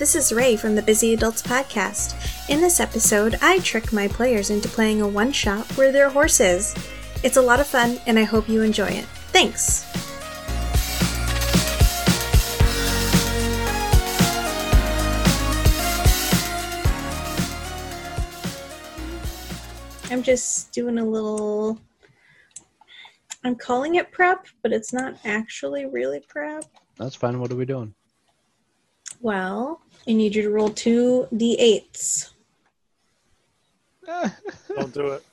This is Ray from the Busy Adults Podcast. In this episode, I trick my players into playing a one shot where they're horses. It's a lot of fun, and I hope you enjoy it. Thanks! I'm just doing a little. I'm calling it prep, but it's not actually really prep. That's fine. What are we doing? Well, I need you to roll two d8s. Don't do it.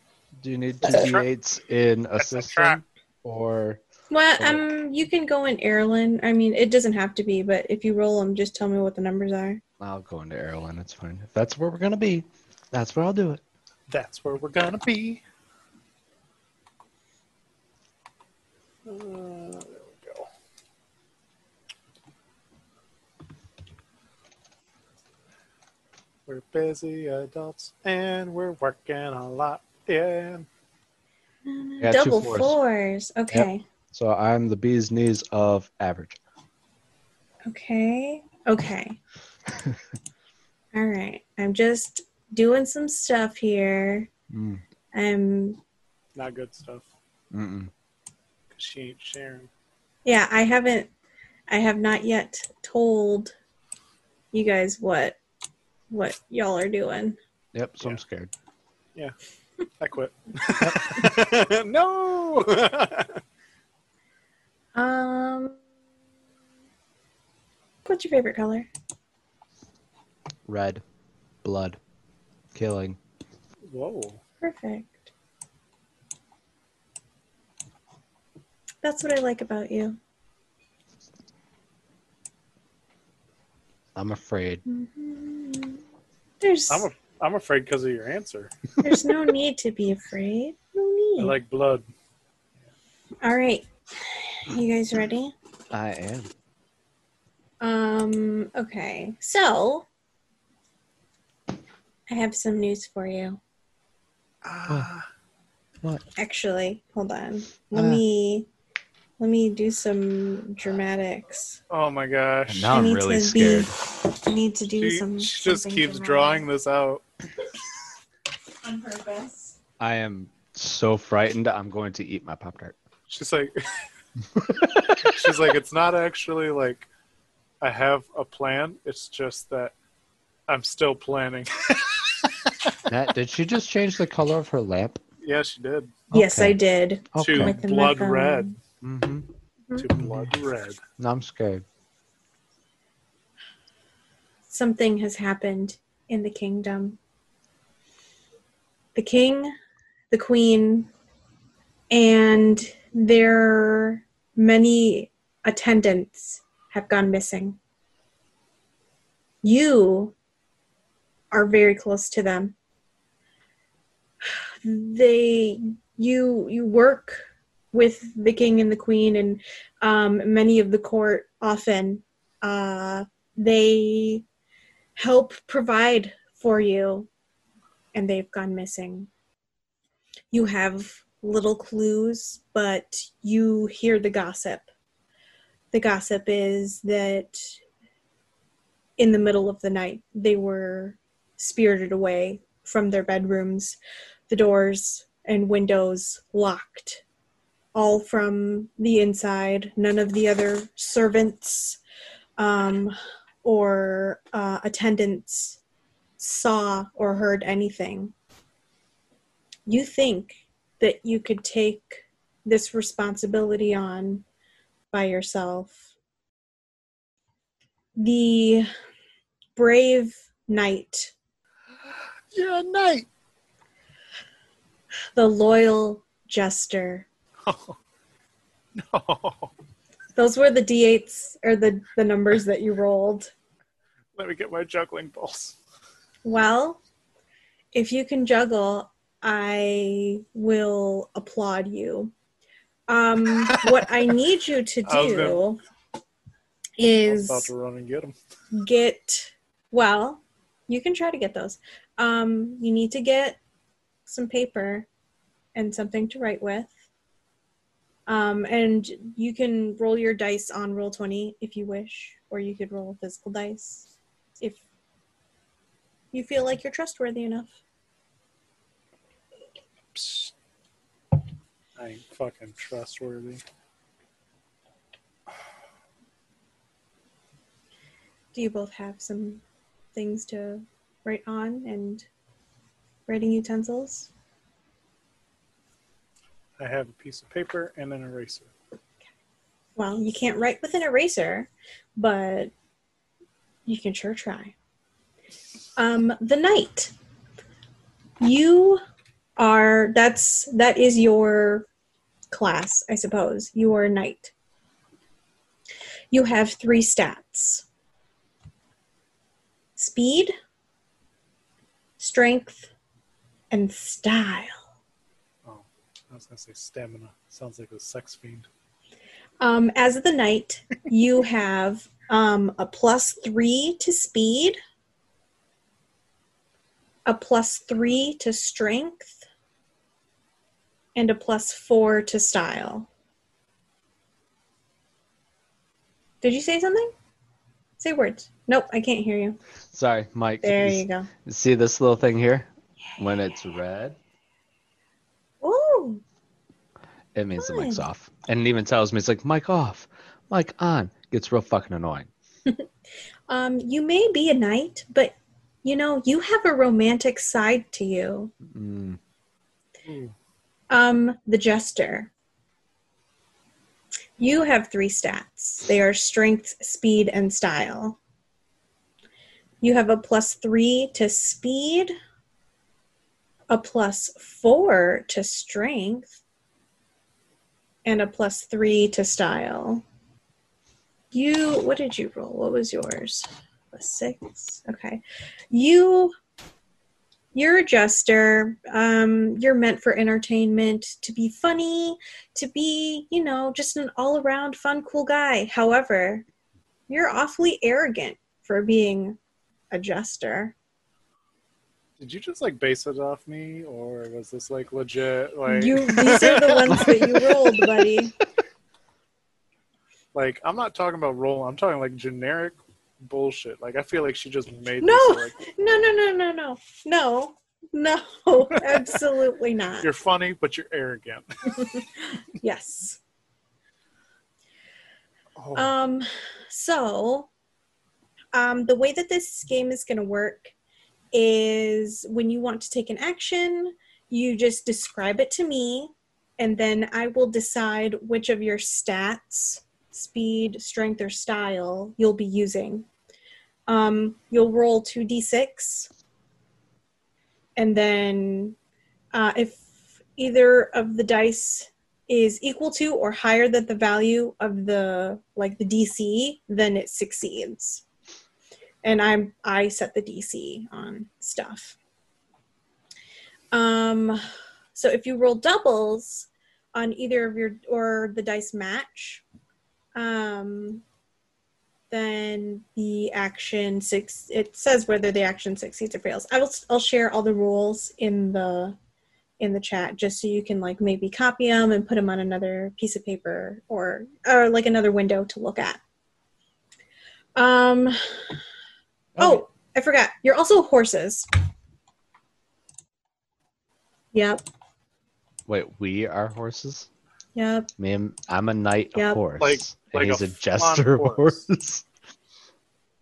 Do you need two That's a trap. d8s in a That's a system or Well, Cool. um, you can go in Erlen. I mean, it doesn't have to be, but if you roll them, just tell me what the numbers are. I'll go into Erlen. It's fine. If that's where we're gonna be, that's where I'll do it. That's where we're gonna be. Uh, there we go. We're busy adults and we're working a lot. Yeah. got Double fours. fours. Okay. So I'm the bee's knees of average. Okay. Okay. All right. I'm just doing some stuff here. Mm. Um, Not good stuff. Mm-mm. 'Cause she ain't sharing. yeah, I haven't, I have not yet told you guys what, what y'all are doing. Yep. So Yeah. I'm scared. Yeah, I quit. no. Um, what's your favorite color? Red, blood, killing. Whoa. Perfect. That's what I like about you. I'm afraid. There's I'm a, I'm afraid because of your answer. there's no need to be afraid. No I need. like blood. All right. You guys ready? I am. Um okay. So I have some news for you. Ah, What? Actually, hold on. Let Ah. me let me do some dramatics. oh my gosh. Now I I'm need really to scared. Be, I need to do She, some. she just keeps dramatic drawing this out. on purpose. I am so frightened. I'm going to eat my pop tart. She's like, she's like, it's not actually like I have a plan. It's just that I'm still planning. Nat, did she just change the color of her lamp? yeah, she did. Yes, Okay. I did. To Okay. With the blood methone. red. Mm-hmm. To blood red. Now I'm scared. Something has happened in the kingdom. The king, the queen, and their many attendants have gone missing. You are very close to them. They you you work with the king and the queen and um, many of the court often. Uh, they help provide for you, and they've gone missing. You have little clues, but you hear the gossip. The gossip is that in the middle of the night, they were spirited away from their bedrooms, the doors and windows locked, all from the inside. None of the other servants um, or uh, attendants saw or heard anything. You think that you could take this responsibility on by yourself. The brave knight, Yeah, knight. the loyal jester. No. Those were the d8s or the, the numbers that you rolled. Let me get my juggling balls. Well, if you can juggle, I will applaud you. Um, what I need you to do was is about to run and get them. get well you can try to get those um you need to get some paper and something to write with um and you can roll your dice on Roll20 if you wish or you could roll a physical dice if you feel like you're trustworthy enough. Psst. I ain't fucking trustworthy. Do you both have some things to write on and writing utensils? I have a piece of paper and an eraser. Well, you can't write with an eraser, but you can sure try. Um, the knight. You are that's that is your class, I suppose. You are a knight. You have three stats. Speed, strength, and style. I was gonna say stamina. Sounds like a sex fiend. Um, as of the knight, you have um, a plus three to speed, a plus three to strength, and a plus four to style. Did you say something? Say words. Nope, I can't hear you. Sorry, Mike. There you go. See this little thing here? When it's red, Ooh, it means the mic's off. And it even tells me it's like mic off, mic on. Gets real fucking annoying. um, you may be a knight, but you know you have a romantic side to you. Mm, Ooh. Um, the jester. You have three stats. They are strength, speed, and style. You have a plus three to speed, a plus four to strength, and a plus three to style. You, what did you roll? What was yours? A six. Okay. You you're a jester. Um, you're meant for entertainment, to be funny, to be, you know, just an all around fun, cool guy. However, you're awfully arrogant for being a jester. Did you just like base it off me, or was this like legit? Like, You these are the ones that you rolled, buddy. like I'm not talking about roll. I'm talking like generic bullshit. Like I feel like she just made No. this. Like No, no, no, no, no. No. No, absolutely not. you're funny, but you're arrogant. Yes. Oh, Um, so, um, the way that this game is going to work is when you want to take an action, you just describe it to me, and then I will decide which of your stats, speed, strength, or style you'll be using. Um, you'll roll 2d6, and then uh, if either of the dice is equal to or higher than the value of the like the DC, then it succeeds. And I'm I set the DC on stuff. Um so if you roll doubles on either of your or the dice match, um then the action six it says whether the action succeeds or fails. I will I'll share all the rules in the in the chat just so you can like maybe copy them and put them on another piece of paper or or like another window to look at. Um oh, I forgot. You're also horses. Yep. wait, we are horses. Yep. Me, and- I'm a knight Yep. horse, Like- and like he's a a, jester horse. horse.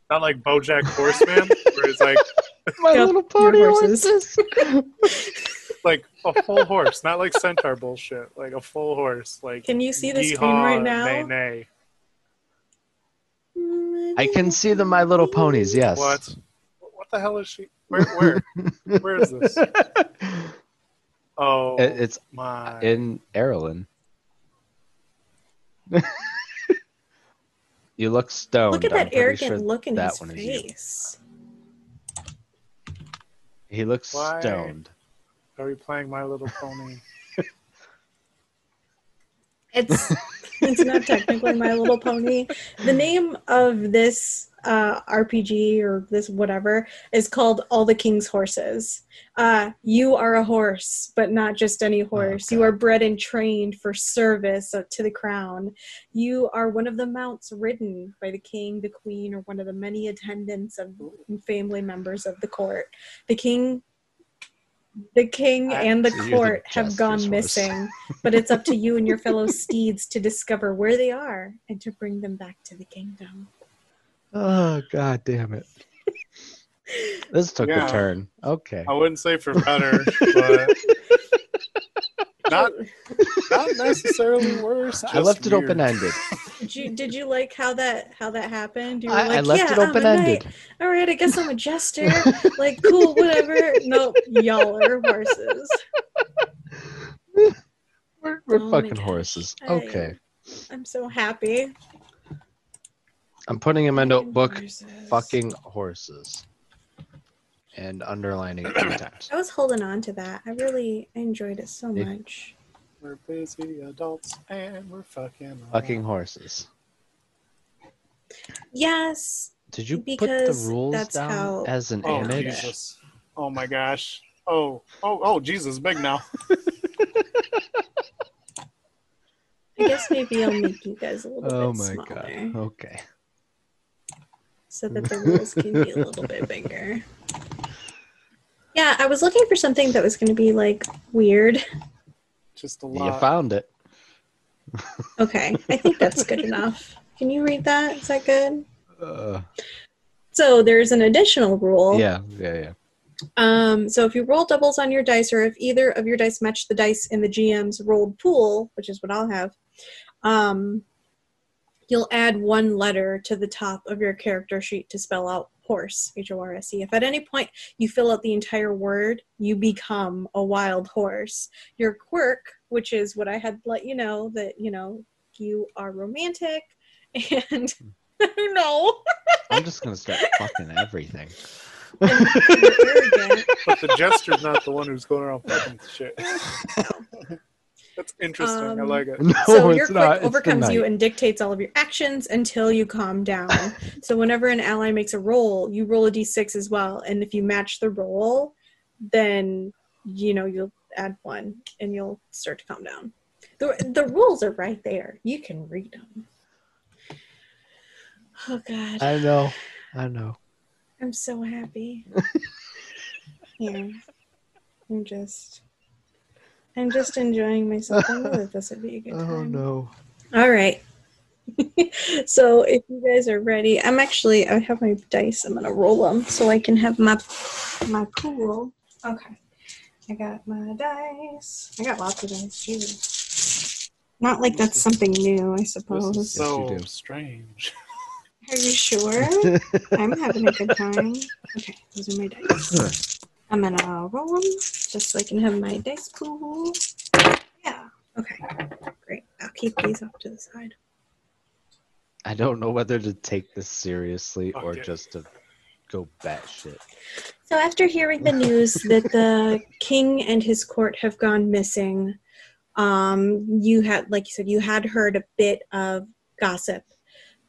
not like BoJack Horseman, where it's like My Yep, little you're pony horses. horses. like a full horse, not like centaur bullshit. Like a full horse. Like Can you see the screen right now? Nay, nay. Hmm. I can see the My Little Ponies. Yes. What? What the hell is she? Where? Where? Where is this? Oh, It- it's my. in Erlen. you look stoned. Look at that pretty arrogant sure look in that his one is you. face. He looks Why? stoned. Are we playing My Little Pony? It's it's not technically My Little Pony. The name of this uh, RPG or this whatever is called All the King's Horses. Uh, you are a horse, but not just any horse. you are bred and trained for service uh, to the crown. You are one of the mounts ridden by the king, the queen, or one of the many attendants of and family members of the court. The king. The king I- and the So you're the court have gone horse. missing, but it's up to you and your fellow steeds to discover where they are and to bring them back to the kingdom. Oh god damn it. This took Yeah. a turn. Okay. I wouldn't say for better, but not not necessarily worse. I just left it open ended. Did you did you like how that how that happened? You were I, I left yeah, it open ended. All right, I guess I'm a jester. like, cool, whatever. Nope, y'all are horses. We're, we're Oh fucking horses. I- Okay. I'm so happy. I'm putting in my notebook Horses. fucking horses. And underlining it three times. I was holding on to that. I really enjoyed it so Yeah. much. We're busy adults and we're fucking around. Fucking horses. Yes. Did you put the Because rules that's down how- as an Oh image? Jesus! Oh my gosh! Oh oh oh Jesus! Big now. I guess maybe I'll make you guys a little bit more. Oh bit my smaller god. Okay. So that the rules can be a little bit bigger. Yeah, I was looking for something that was going to be like weird. Just a lot. You found it. Okay, I think that's good enough. Can you read that? Is that good? Uh, So there's an additional rule. yeah, yeah, yeah. Um, so if you roll doubles on your dice, or if either of your dice match the dice in the GM's rolled pool, which is what I'll have, um, you'll add one letter to the top of your character sheet to spell out horse, H O R S E. If at any point you fill out the entire word, you become a wild horse. Your quirk, which is what I had let you know that you know you are romantic, and I know I'm just gonna start fucking everything. and you're arrogant. But the jester's not the one who's going around fucking shit. That's interesting. I Um, like it. No, so it's your quick not. It's the overcomes you and dictates all of your actions until you calm down. so whenever an ally makes a roll, you roll a d6 as well, and if you match the roll, then you know you'll add one and you'll start to calm down. the The rules are right there. You can read them. Oh God, I know. I know. I'm so happy. yeah, I'm just, I'm just enjoying myself. I know that this would be a good oh, time. Oh no. All right. so if you guys are ready, I'm actually I have my dice. I'm gonna roll them so I can have my my pool. Okay. I got my dice. I got lots of dice. Jesus. Not like that's something new, I suppose. This suppose. is so you strange. Are you sure? I'm having a good time. Okay, those are my dice. I'm gonna roll them just so I can have my dice pool. Yeah. Okay. Great. I'll keep these off to the side. I don't know whether to take this seriously or Okay. just to go batshit. So after hearing the news that the king and his court have gone missing, um, you had, like you said, you had heard a bit of gossip.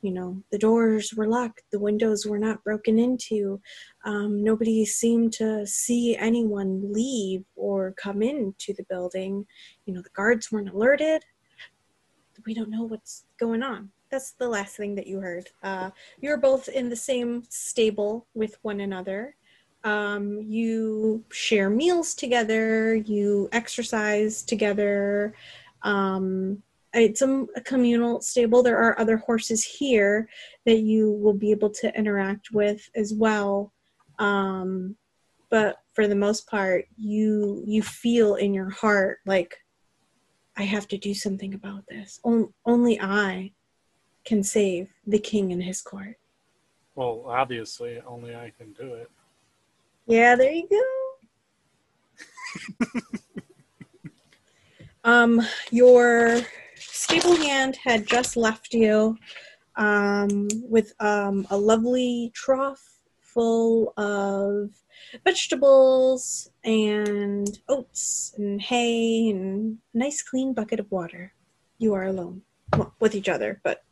You know, the doors were locked, the windows were not broken into. Um, nobody seemed to see anyone leave or come into the building. You know, the guards weren't alerted. We don't know what's going on. That's the last thing that you heard. Uh, you're both in the same stable with one another um, you share meals together, you exercise together. Um, it's a, a communal stable. There are other horses here that you will be able to interact with as well. Um, but for the most part, you you feel in your heart like I have to do something about this. On, only I can save the king and his court. Well, obviously, only I can do it. Yeah, there you go. um, your stable hand had just left you um, with um, a lovely trough full of vegetables and oats and hay and a nice clean bucket of water. You are alone well, with each other, but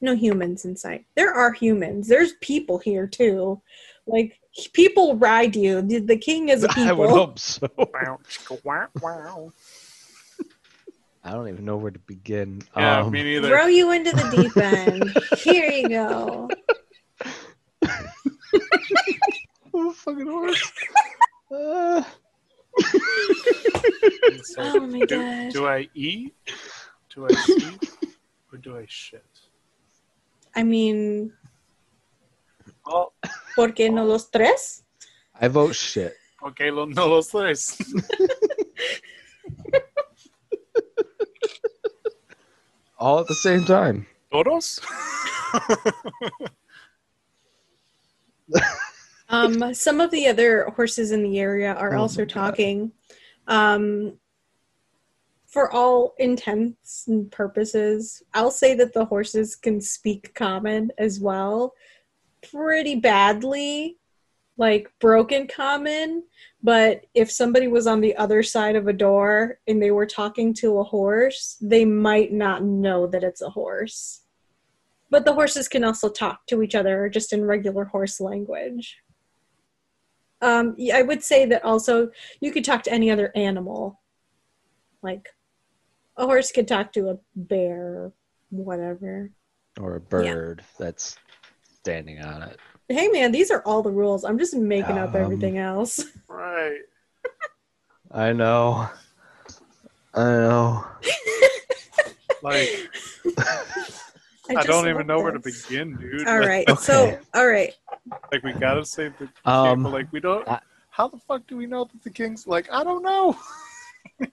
No humans in sight. There are humans. There's people here too. Like people ride you. The, the king is a I would people. hope so. Wow, chicka, wow, wow. I don't even know where to begin. Yeah, Um, me neither. Throw you into the deep end. here you go. oh, fucking horse. Uh, It's like, Oh my do, god. do I eat? Do I sleep? or do I shit? I mean, Well, ¿por qué no los tres? I vote shit. okay, lo, no los tres. All at the same time. ¿Todos? Um, some of the other horses in the area are Oh also talking. Um, for all intents and purposes, I'll say that the horses can speak common as well, pretty badly, like broken common. But if somebody was on the other side of a door and they were talking to a horse, they might not know that it's a horse. But the horses can also talk to each other just in regular horse language. Um, I would say that also you could talk to any other animal. Like a horse could talk to a bear, whatever. Or a bird that's standing on it. Hey man, these are all the rules. I'm just making up Um, everything else. right. I know. I know. Like, I, just don't even know where to begin, dude. All Like- right. So, all right. Like, we gotta save the Um, people. Like, we don't. I- how the fuck do we know that the king's like? I don't know.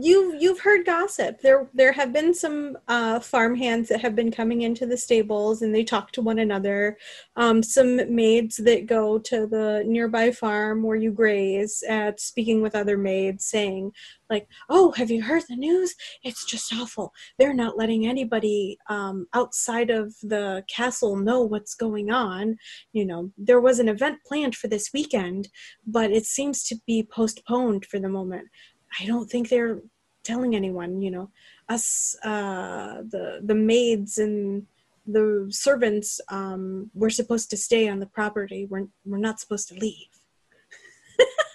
you you've heard gossip. There there have been some uh, farmhands that have been coming into the stables and they talk to one another. Um, some maids that go to the nearby farm where you graze, at speaking with other maids, saying like, "Oh, have you heard the news? It's just awful. They're not letting anybody um, outside of the castle know what's going on. You know, there was an event planned for this weekend, but it seems to be postponed for the moment." I don't think they're telling anyone, you know. Us uh the the maids and the servants um we're supposed to stay on the property. We're we're not supposed to leave.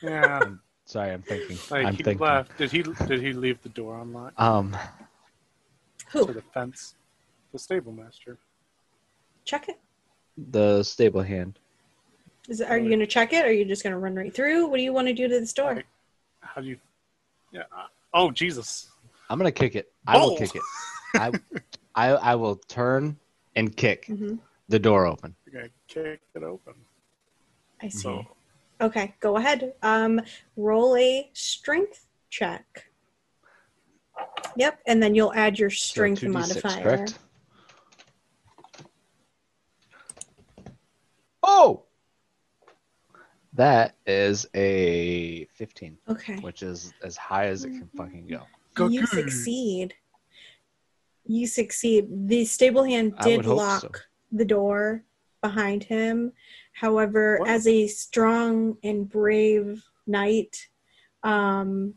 Yeah. Sorry, I'm thinking. Like I'm he thinking. left. Did he? Did he leave the door unlocked Um, Who? to the fence? The stable master. Check it. the stable hand. Is are you going to check it or are you just going to run right through? What do you want to do to this door? Like, how do you? Yeah. Oh Jesus! I'm gonna kick it. I will Oh. kick it. I, I, I will turn and kick hmm the door open. You're kick it open. I see. So Okay, go ahead. Um roll a strength check. Yep, and then you'll add your So strength 2d6, modifier. correct? Oh, that is a 15, Okay. which is as high as it can fucking go. You succeed. You succeed. The stable hand did lock so. the door behind him. However, What? as a strong and brave knight, um,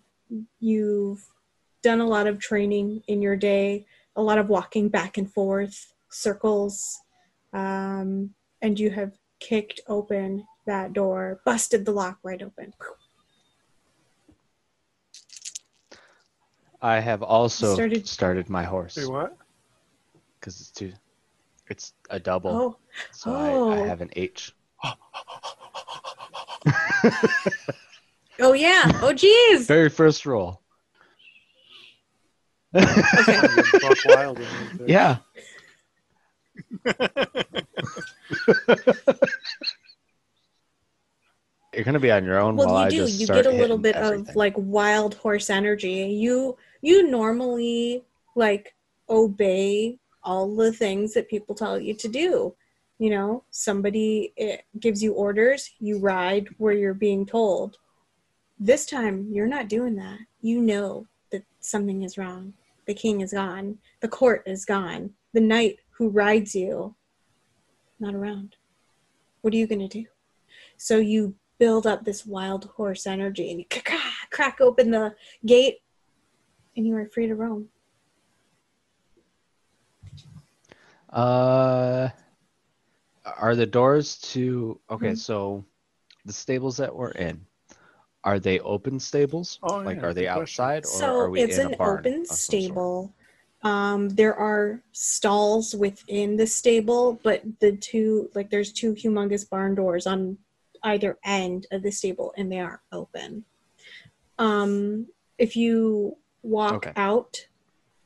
you've done a lot of training in your day, a lot of walking back and forth, circles, um, and you have kicked open that door, busted the lock right open. I have also Started- started, my horse Wait, what? because it's two. It's a double, Oh, so I, I oh. have an H. oh yeah. Oh geez. Very first roll. Okay. Buck Wild. in there. yeah. You're gonna be on your own well you do. just you get a little bit of like wild horse energy. You you normally like obey all the things that people tell you to do. You know somebody eh, gives you orders you ride where you're being told. This time you're not doing that. You know that something is wrong. The king is gone. The court is gone. The knight who rides you not around. What are you going to do? So you build up this wild horse energy and you crack, crack open the gate and you are free to roam Uh, are the doors to okay? Mhm. So, the stables that we're in, are they open stables? Oh, like, yeah, are they outside or so are we it's in an a barn? open of some sort? stable. Um, there are stalls within the stable, but the two like there's two humongous barn doors on either end of the stable, and they are open. Um, if you walk Okay. out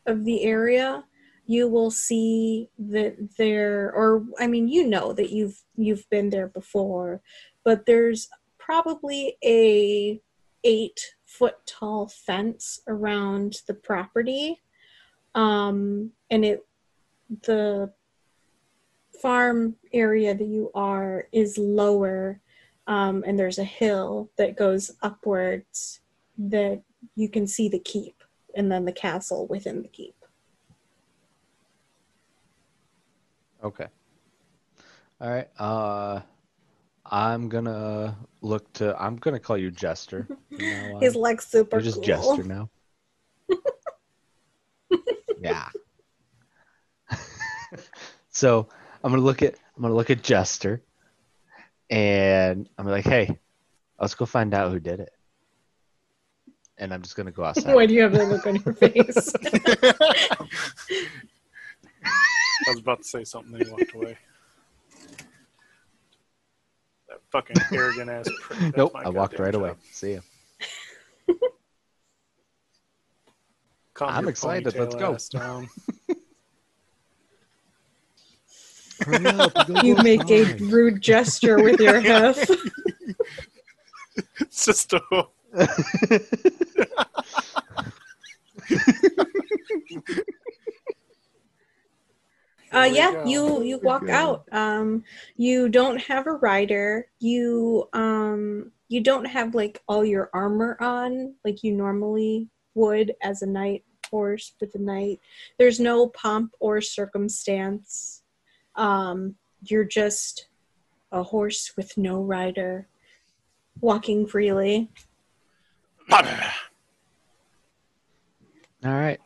of the area, you will see that there, or I mean, you know that you've you've been there before, but there's probably a eight foot tall fence around the property um and it the farm area that you are is lower um and there's a hill that goes upwards that you can see the keep and then the castle within the keep Okay. All right. Uh, I'm gonna look to. I'm gonna call you Jester. from now on. he's like super You're just cool. Jester now. yeah. so I'm gonna look at. I'm gonna look at Jester, and I'm like, "Hey, let's go find out who did it." And I'm just gonna go outside. why do you have that look on your face I was about to say something, then he walked away. That fucking arrogant ass prick. That's nope. my I walked goddamn right job. away. See ya. Calm I'm your excited. Let's go. ass down. Up, you make a rude gesture with your hoof It's just a Uh, yeah, you you walk out. Um, you don't have a rider. You um you don't have like all your armor on like you normally would as a knight horse with a knight. There's no pomp or circumstance. Um, you're just a horse with no rider, walking freely. All right.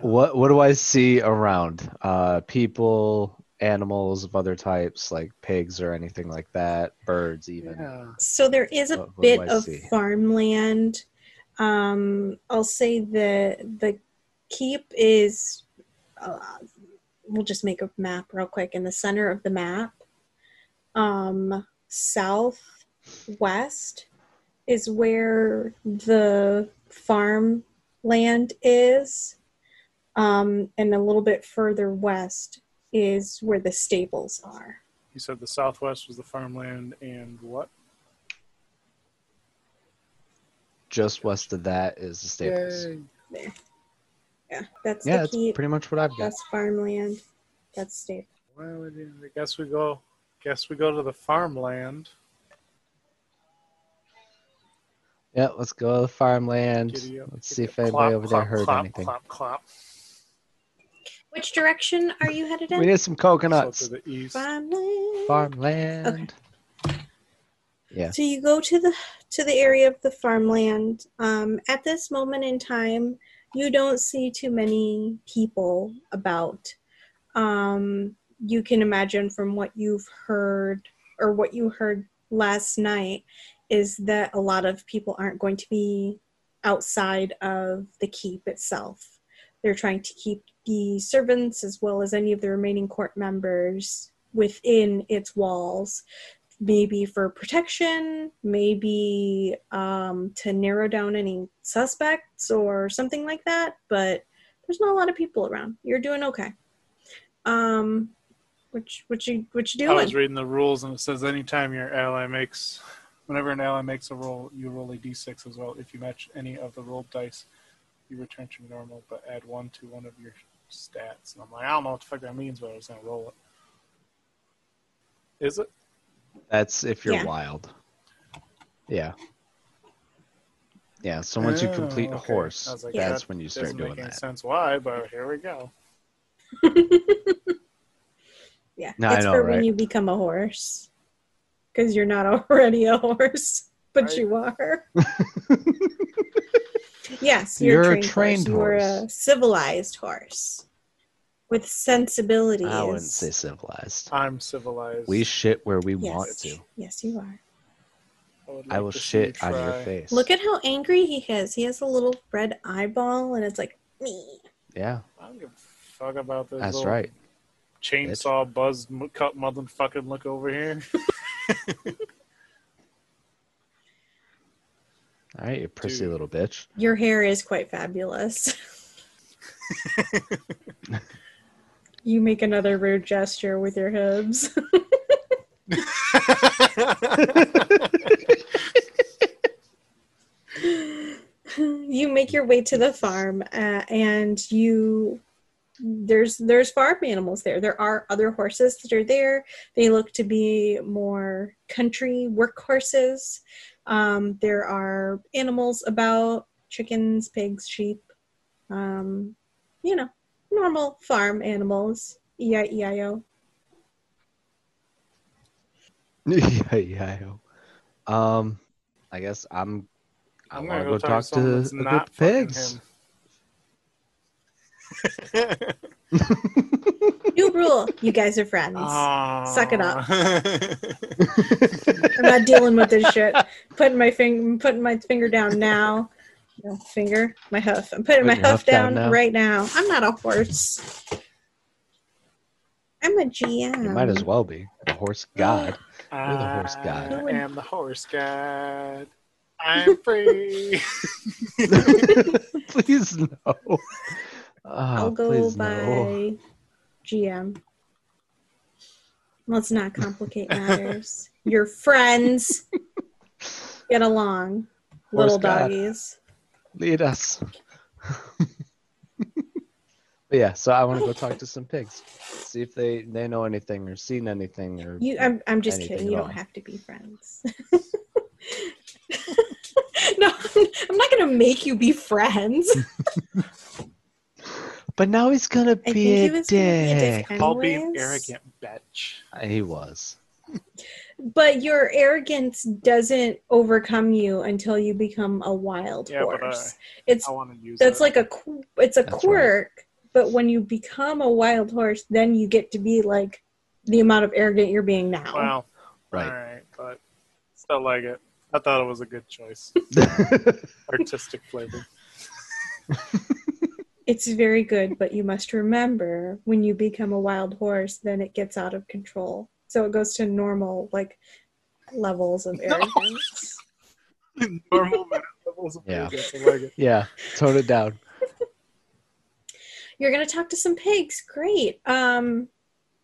What what do I see around? Uh, people, animals of other types, like pigs or anything like that. Birds, even. Yeah. So there is a What- what bit I of see? farmland. Um, I'll say the the keep is. Uh, we'll just make a map real quick. In the center of the map, um, southwest is where the farmland is, um, and a little bit further west is where the stables are. You said the southwest was the farmland and what? Just west of that is the stables. Yay. Yeah, that's Yeah, the that's keep. pretty much what I've got. That's farmland. That's stable. Well, I guess we go. Guess we go to the farmland. Yeah, let's go to the farmland. Up, Let's see if anybody Clop, over there heard clop, anything. Clop, clop. Which direction are you headed in? We need some So coconuts. to the east. farmland. Farmland. Yeah. So you go to the to the area of the farmland. Um, at this moment in time, you don't see too many people about. Um, you can imagine from what you've heard or what you heard last night is that a lot of people aren't going to be outside of the keep itself. They're trying to keep the servants as well as any of the remaining court members within its walls maybe for protection, maybe um, to narrow down any suspects or something like that. But there's not a lot of people around. You're doing okay. Um, which what you what you doing? I was reading the rules, and it says anytime your ally makes, whenever an ally makes a roll, you roll a d6 as well. If you match any of the rolled dice, you return to normal, but add one to one of your stats. And I'm like, I don't know what the fuck that means, but I was gonna roll it. Is it? That's if you're Yeah. wild. Yeah. Yeah. So once you Oh, complete okay. horse, I was like, that's that when you start doing that. sense why, but here we go. yeah, No, I it's know, for when you become a horse, because you're not already a horse, but Right. you are. Yes, you're, You're a a trained, trained horse. You are a civilized horse with sensibilities. I wouldn't say civilized. I'm civilized. We shit where we yes. want to. Yes, you are. I like will to see you shit on your face. Look at how angry he is. He has a little red eyeball, and it's like me. Yeah, I don't give a fuck about this. that's right. Chainsaw buzz m- cut motherfucking look over here. All right, you prissy Dude. little bitch. Your hair is quite fabulous. you make another rude gesture with your hooves. you make your way to the farm uh, and you there's there's farm animals there. There are other horses that are there. They look to be more country work horses um, there are animals about chickens pigs sheep um, you know normal farm animals E e-i-e-i-o yeah, yeah. yo. Um, I guess I'm. I I'm want gonna to go go talk talk to to someone the that's not fucking pigs. new rule you guys are friends Suck it up. up. i'm not dealing with this shit putting my finger putting my finger down now no finger my hoof i'm putting, Putting my your hoof hoof down down, now? right now i'm not a horse i'm a gm You might as well be a horse god. I the horse god. I am the horse god. I'm free. please no. Oh, I'll go please by no. GM. Let's not complicate matters. You're friends. Get along, little God. doggies. Lead us. but yeah, so I want to go talk to some pigs, see if they they know anything or seen anything or. You, I'm, I'm just kidding. You don't have to be friends. no, I'm not gonna make you be friends. But now he's gonna I be think he a was gonna be a dick. dick I'll be an arrogant bitch. Uh, he was. But your arrogance doesn't overcome you until you become a wild Yeah, but, uh, horse. it's I want to use that's it. like a it's a That's right. quirk but when you become a wild horse then you get to be like the amount of arrogant you're being now Well, Right. all right, but still like it. I thought it was a good choice. Artistic flavor. it's very good but you must remember when you become a wild horse then it gets out of control so it goes to normal like levels of arrogance. Normal levels of Yeah. arrogance. I yeah, tone it down. you're gonna talk to some pigs. Great. Um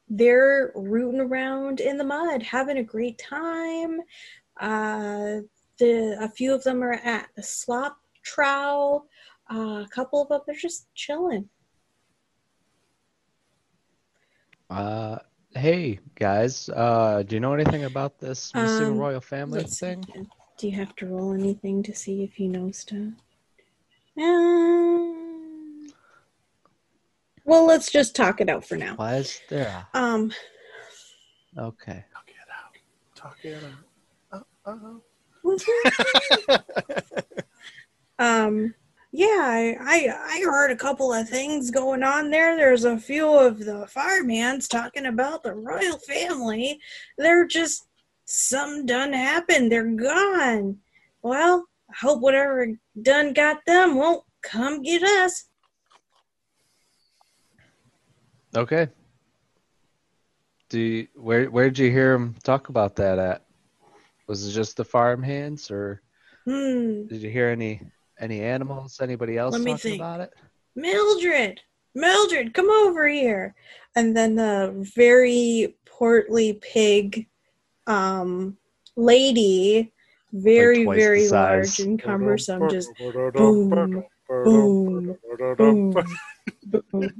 they're rooting around in the mud having a great time. Uh the a few of them are at the slop trough uh, a couple of them they're just chilling. Uh, hey guys, uh, do you know anything about this missing Um, royal family Let's see. thing? do you have to roll anything to see if you know stuff um, well let's just talk it out for now Why is there? um Okay. Talk it out. Talk it out. Uh-oh. Um, yeah, I, I I heard a couple of things going on there. There's a few of the fireman's talking about the royal family. They're just some done happened. They're gone. Well, I hope whatever done got them won't come get us. Okay. Do you, where where did you hear him talk about that at? Was it just the farm hands, or Hmm. did you hear any any animals? Anybody else Let me talking think. about it? Mildred, Mildred, come over here. And then the very portly pig um, lady, very, twice the very large and cumbersome, just boom, boom, boom, boom.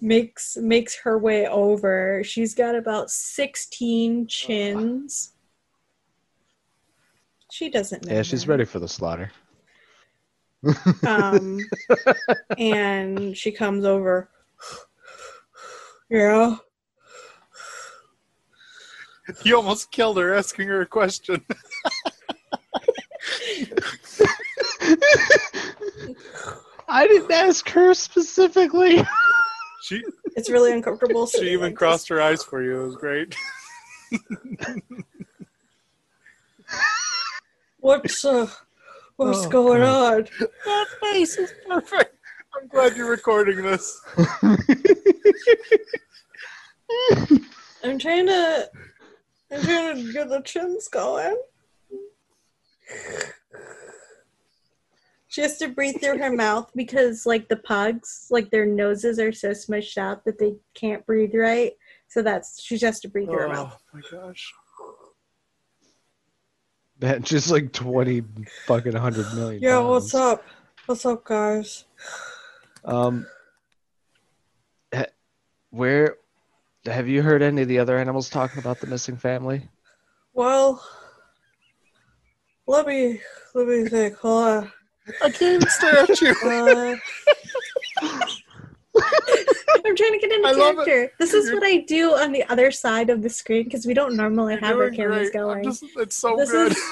makes makes her way over. She's got about 16 chins. She doesn't know. Yeah, she's that. ready for the slaughter. um, and she comes over. Yeah. You almost killed her asking her a question. I didn't ask her specifically. She It's really uncomfortable. she even like this. crossed her eyes for you. It was great. What's uh, what's Oh, going God. on? That face is perfect. I'm glad you're recording this. I'm trying to, I'm trying to get the chins going. She has to breathe through her mouth because, like the pugs, like their noses are so smushed out that they can't breathe right. So that's she has to breathe through her mouth. Oh my gosh. Man, just like twenty fucking hundred million. Yeah, what's up? What's up, guys? Um, ha- where have you heard any of the other animals talking about the missing family? Well, let me let me think. Hold on. I can't even stare at you. Uh, I'm trying to get into I character. This is what I do on the other side of the screen because we don't normally You're have our cameras great. Going. just- it's so This good. is-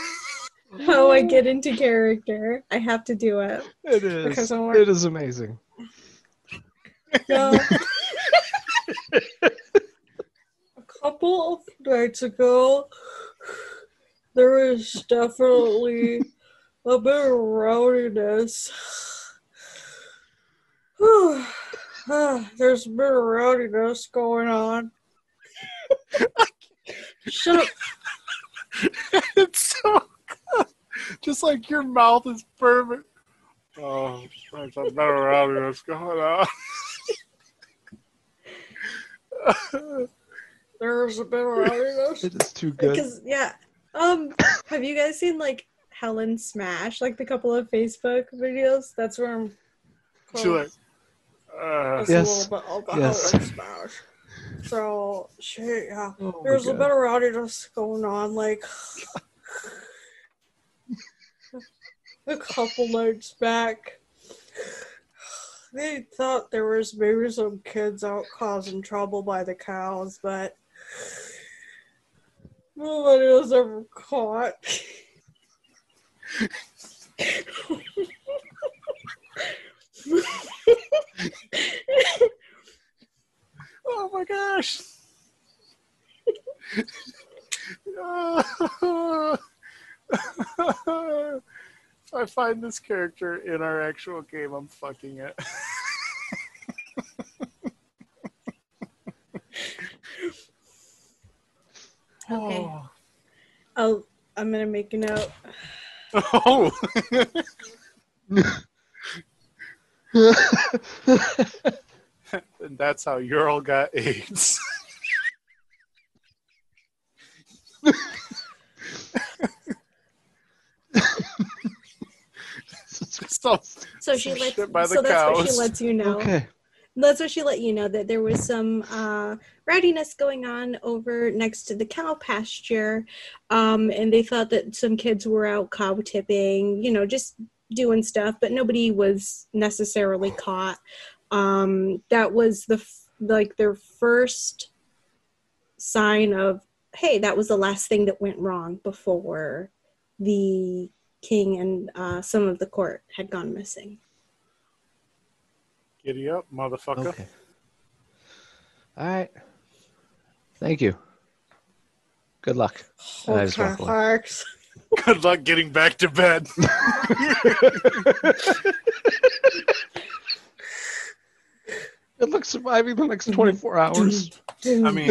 How I get into character. I have to do it. It is. It is amazing. No. a couple of nights ago, there was definitely a bit of rowdiness. Whew. There's a bit of rowdiness going on. Shut up. it's so good. Just like your mouth is perfect. Oh, there's a better rowdiness going on. There's a bit of rowdiness. It is too good. Because yeah, um, have you guys seen like Helen Smash, like the couple of Facebook videos? That's where I'm. She like, uh, Yes. a little bit of the Yes. Helen Smash. So shit, yeah. Oh There's a God. bit of rowdiness going on, like a couple nights back. They thought there was maybe some kids out causing trouble by the cows, but nobody was ever caught. oh my gosh. if I find this character in our actual game, I'm fucking it. Okay. Oh. oh, I'm gonna make a note. Oh. And that's how Ural got AIDS. so, So she lets. by the so that's what she lets you know. okay. That's what she let you know that there was some uh, rowdiness going on over next to the cow pasture, um, and they thought that some kids were out cow tipping, you know, just doing stuff, but nobody was necessarily caught. Um, that was the f- like their first sign of hey, that was the last thing that went wrong before the king and uh, some of the court had gone missing. giddy up, motherfucker. Okay. All right. Thank you. Good luck. And I just walk away. Thanks. Good luck getting back to bed. Good luck surviving the next 24 hours. I mean,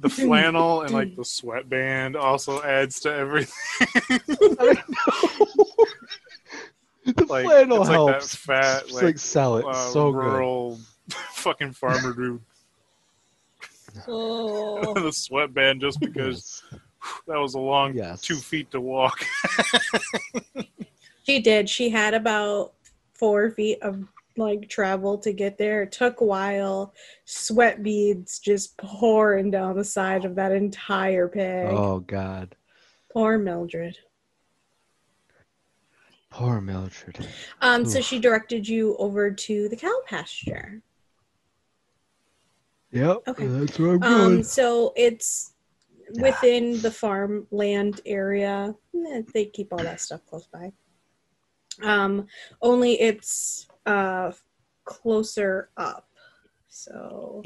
the flannel and like the sweatband also adds to everything. the Like, flannel it's like that helps. fat, Just, like, like, sell it. uh, so good. fucking farmer dude. Oh. the sweatband just because that was a long Yes. two feet to walk. She did. She had about four feet of like travel to get there. It took a while. Sweat beads just pouring down the side of that entire pig. Oh God. Poor Mildred. Poor Mildred. Um, so she directed you over to the cow pasture. Yep. Okay. That's where I'm Um, going. so it's within the farmland area. Eh, They keep all that stuff close by. Um, only it's uh, closer up. So,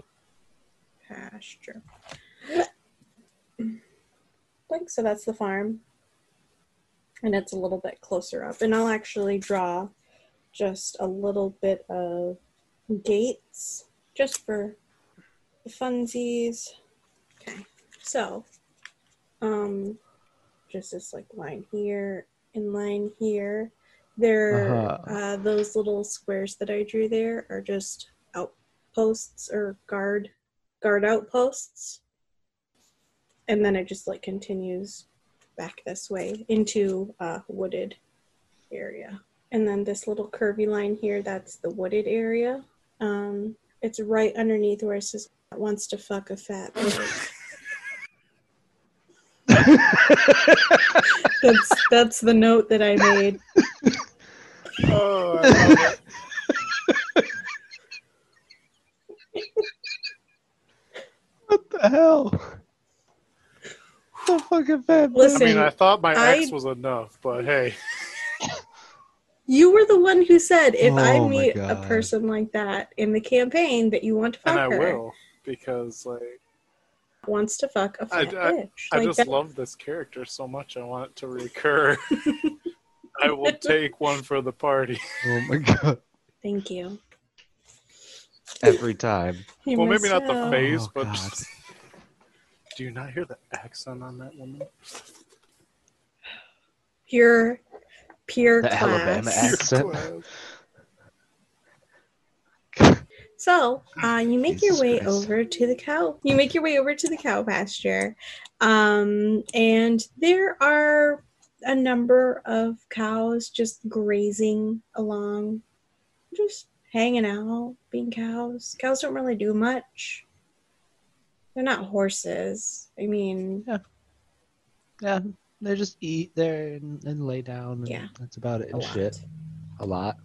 pasture. Like, so that's the farm. And it's a little bit closer up. And I'll actually draw just a little bit of gates just for the funsies. Okay, so um, just this like line here and line here. There, Uh-huh. uh, those little squares that I drew there are just outposts or guard guard outposts, and then it just like continues back this way into a wooded area. And then this little curvy line here, that's the wooded area. Um, it's right underneath where it says wants to fuck a fat. that's that's the note that I made. Oh, I love it. what the hell? The fucking bad I mean, I thought my I- ex was enough, but hey, You were the one who said if I Oh my meet a person like that in the campaign that you want to fuck and I her, will because like wants to fuck a I- fat I- bitch. I Like just that- love this character so much. I want it to recur. I will take one for the party. Oh my god! Thank you. Every time. You well, maybe not the face, Oh, but God. do you not hear the accent on that woman? Pure, pure The class. Alabama accent. So, uh, you make your way Christ. over to the cow. You make your way over to the cow pasture, um, and there are a number of cows just grazing along, just hanging out, being cows. Cows don't really do much. They're not horses. I mean, Yeah, yeah. they just eat there and, and lay down. And Yeah. that's about it. a And lot. shit, a lot.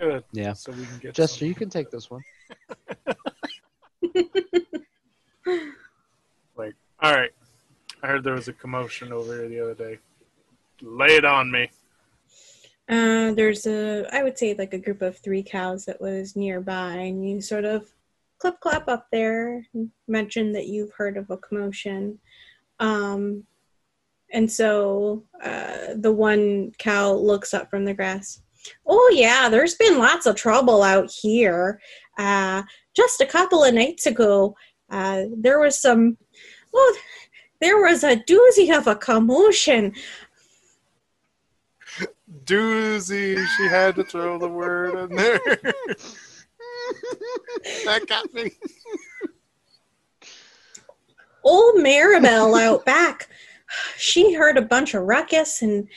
Good. Yeah. So we can get Jester, some- you can take this one. like. All right. I heard there was a commotion over here the other day. Lay it on me. Uh, there's a, I would say like a group of three cows that was nearby, and you sort of clip clop up there, and mention that you've heard of a commotion. Um, and so uh, the one cow looks up from the grass. Oh, yeah, there's been lots of trouble out here. Uh, just a couple of nights ago, uh, there was some, oh, there was a doozy of a commotion. Doozy. She had to throw the word in there. that got me. old Maribel out back, she heard a bunch of ruckus and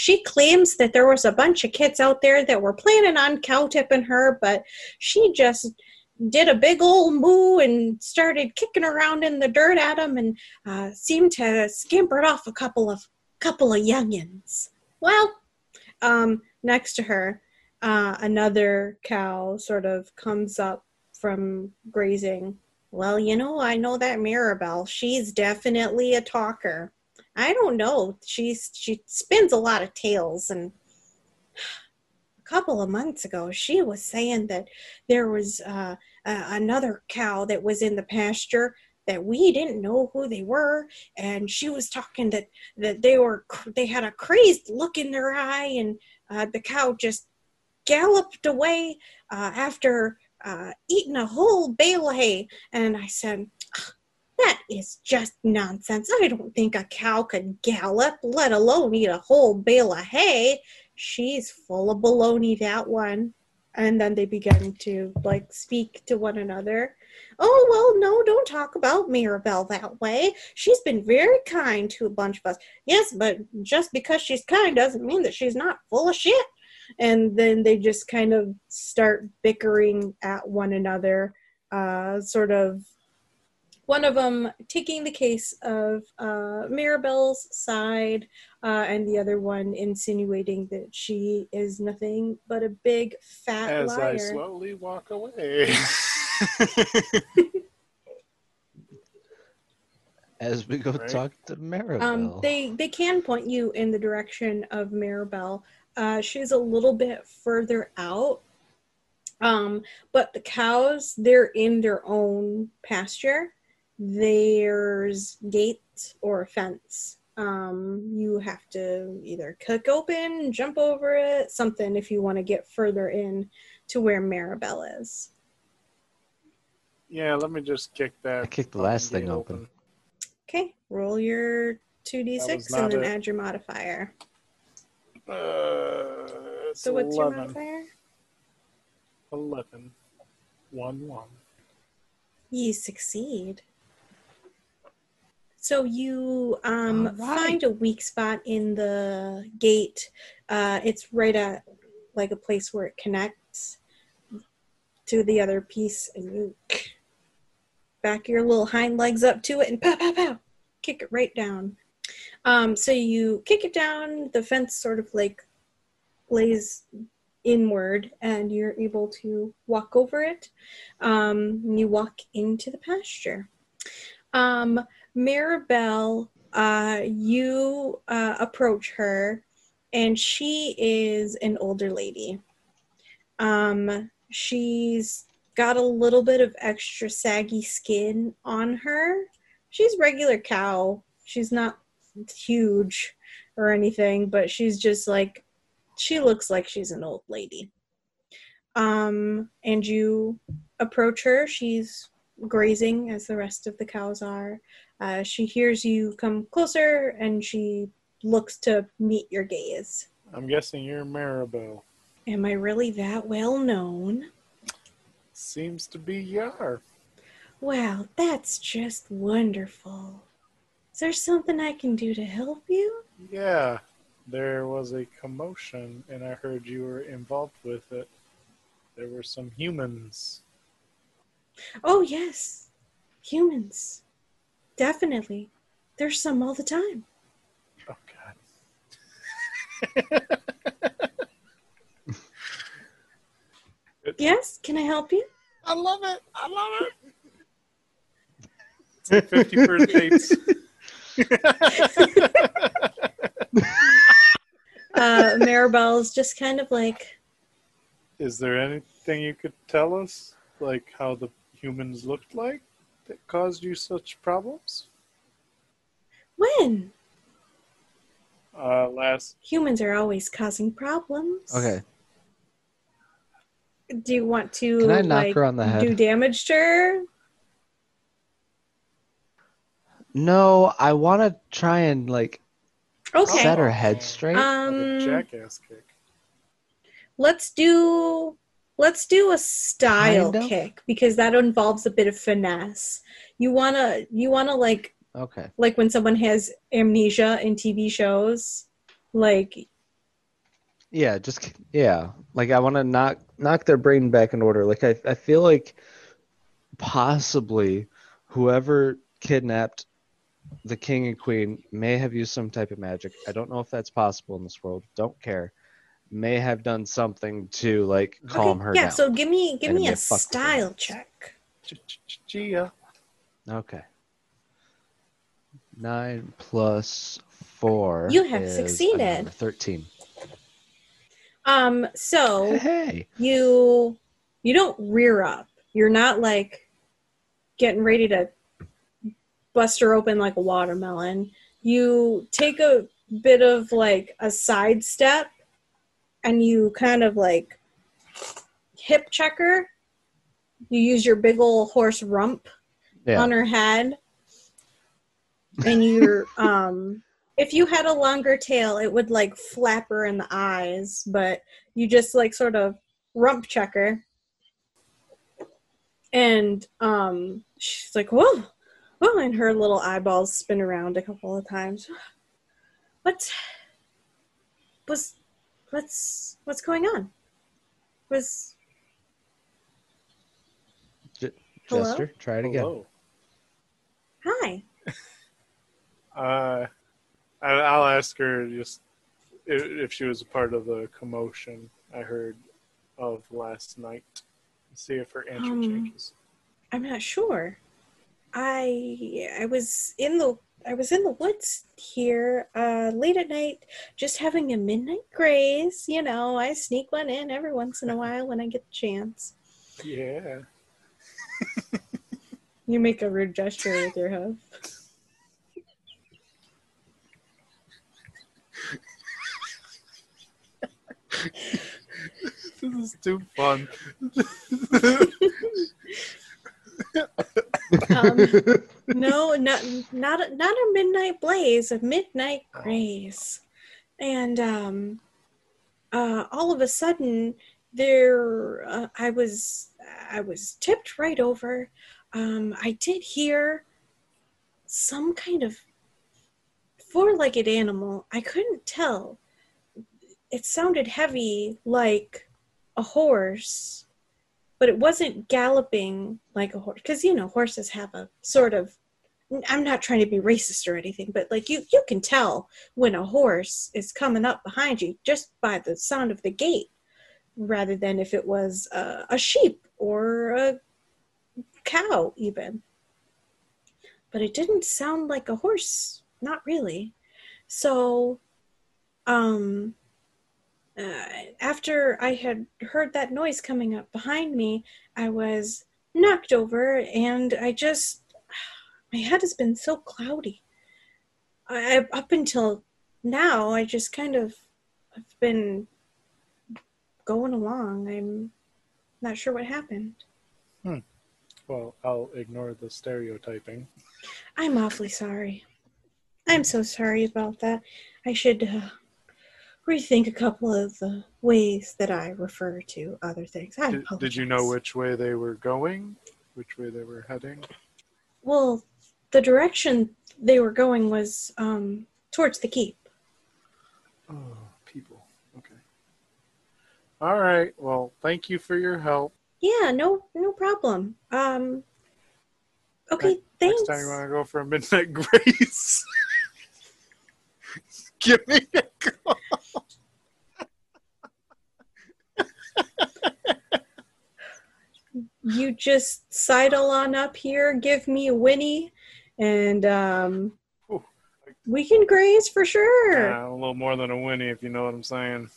she claims that there was a bunch of kids out there that were planning on cow tipping her, but she just did a big old moo and started kicking around in the dirt at them and uh, seemed to scampered off a couple of couple of youngins. Well, um, next to her, uh, another cow sort of comes up from grazing well, you know, I know that Mirabelle. She's definitely a talker. I don't know. She's she spins a lot of tales and a couple of months ago she was saying that there was uh, uh, another cow that was in the pasture that we didn't know who they were and she was talking that that they were they had a crazed look in their eye and uh, the cow just galloped away uh, after uh, eating a whole bale of hay and I said, That is just nonsense. I don't think a cow could gallop, let alone eat a whole bale of hay. She's full of baloney, that one. And then they began to like speak to one another. Oh, well, no, don't talk about Mirabelle that way. She's been very kind to a bunch of us. Yes, but just because she's kind doesn't mean that she's not full of shit and then they just kind of start bickering at one another uh, sort of one of them taking the case of uh, Mirabelle's side uh, and the other one insinuating that she is nothing but a big fat As I liar slowly walk away. As we go Right. talk to Maribel. um, they they can point you in the direction of Maribel Uh, she's a little bit further out. Um, but the cows, they're in their own pasture. There's gate or a fence. Um, you have to either kick open, jump over it, something if you want to get further in to where Maribel is. Yeah, let me just kick that. I kicked the last thing gate open. Okay, roll your 2d6 and then it. add your modifier. Uh, So what's your 11. modifier? 11. 1 1. You succeed. So you um, right. find a weak spot in the gate. Uh, it's right at like a place where it connects to the other piece, and you back your little hind legs up to it and pow pow pow, kick it right down. Um, so you kick it down. The fence sort of like lays inward, and you're able to walk over it um, you walk into the pasture. Um, Maribel, uh, you uh, approach her, and she is an older lady. Um, she's got a little bit of extra saggy skin on her. She's regular cow. She's not huge or anything, but she's just like she looks like she's an old lady. Um, and you approach her. She's grazing as the rest of the cows are. Uh, she hears you come closer and she looks to meet your gaze. I'm guessing you're Maribel. Am I really that well known? Seems to be Yar. Wow, that's just wonderful. Is there something I can do to help you? Yeah, there was a commotion, and I heard you were involved with it. There were some humans. Oh, yes. Humans. Definitely. There's some all the time. Oh, God. Yes? Can I help you? I love it. I love it. It's like 50 first dates. Uh, Maribel's just kind of like, Is there anything you could tell us? Like how the humans looked like that caused you such problems? when? Uh, last. Humans are always causing problems. Okay. Do you want to Can I knock like, her on the head? do damage to her? No, I want to try and like Okay. set her head straight. Like Um, a jackass kick. let's do let's do a style Kind of. kick because that involves a bit of finesse. You wanna you wanna like okay. like when someone has amnesia in TV shows, like Yeah, just yeah. Like I want to knock knock their brain back in order. Like I I feel like possibly whoever kidnapped the king and queen may have used some type of magic. I don't know if that's possible in this world. Don't care. May have done something to like calm okay, her yeah. down. So give me give me a fuck with her. style check. Gia. Okay. Nine plus four. You have is succeeded. another Thirteen. Um, so Hey. you you don't rear up. You're not like getting ready to bust her open like a watermelon. You take a bit of like a side step and you kind of like hip checker. You use your big old horse rump Yeah. on her head. And you're um if you had a longer tail it would like flap her in the eyes, but you just like sort of rump checker. And um she's like, Whoa, whoa, and her little eyeballs spin around a couple of times. What was what's what's going on? Was Hello? Jester, try it again. Hello. hi. Uh, I, I'll ask her just if, if she was a part of the commotion I heard of last night. See if her answer Um, changes. I'm not sure. I I was in the I was in the woods here uh, late at night, just having a midnight graze. You know, I sneak one in every once in a while when I get the chance. Yeah. You make a rude gesture with your hoof. This is too fun. Um, no, not not a, not a midnight blaze, a midnight graze, and um, uh, all of a sudden, there uh, I was I was tipped right over. Um, I did hear some kind of four-legged animal. I couldn't tell. It sounded heavy, like a horse but it wasn't galloping like a horse because you know horses have a sort of i'm not trying to be racist or anything but like you you can tell when a horse is coming up behind you just by the sound of the gait rather than if it was a, a sheep or a cow even. But it didn't sound like a horse not really. So um uh, after I had heard that noise coming up behind me, I was knocked over and I just, my head has been so cloudy. I, up until now, I just kind of, I've been going along. I'm not sure what happened. Well, I'll ignore the stereotyping. I'm awfully sorry. I'm so sorry about that. I should uh, rethink a couple of the ways that I refer to other things. I Did, did you know which way they were going? Which way they were heading? Well, the direction they were going was um, towards the keep. Oh, people. Okay. All right. Well, thank you for your help. Yeah, no, no problem. Um, okay, thanks. Next time you want to go for a midnight grace, give me a call. You just sidle on up here, give me a Winnie, and um, Ooh. we can graze for sure. Uh, a little more than a Winnie, if you know what I'm saying.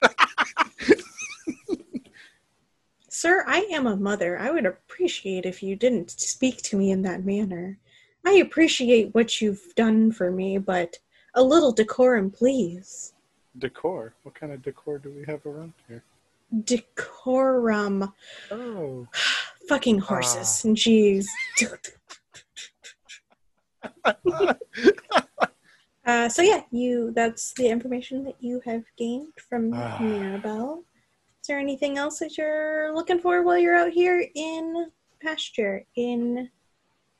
Sir, I am a mother. I would appreciate if you didn't speak to me in that manner. I appreciate what you've done for me, but a little decorum, please. Decor. What kind of decor do we have around here? Decorum. Oh. Fucking horses. Jeez. Uh, so yeah, you that's the information that you have gained from Ah. Mirabelle. Is there anything else that you're looking for while you're out here in pasture in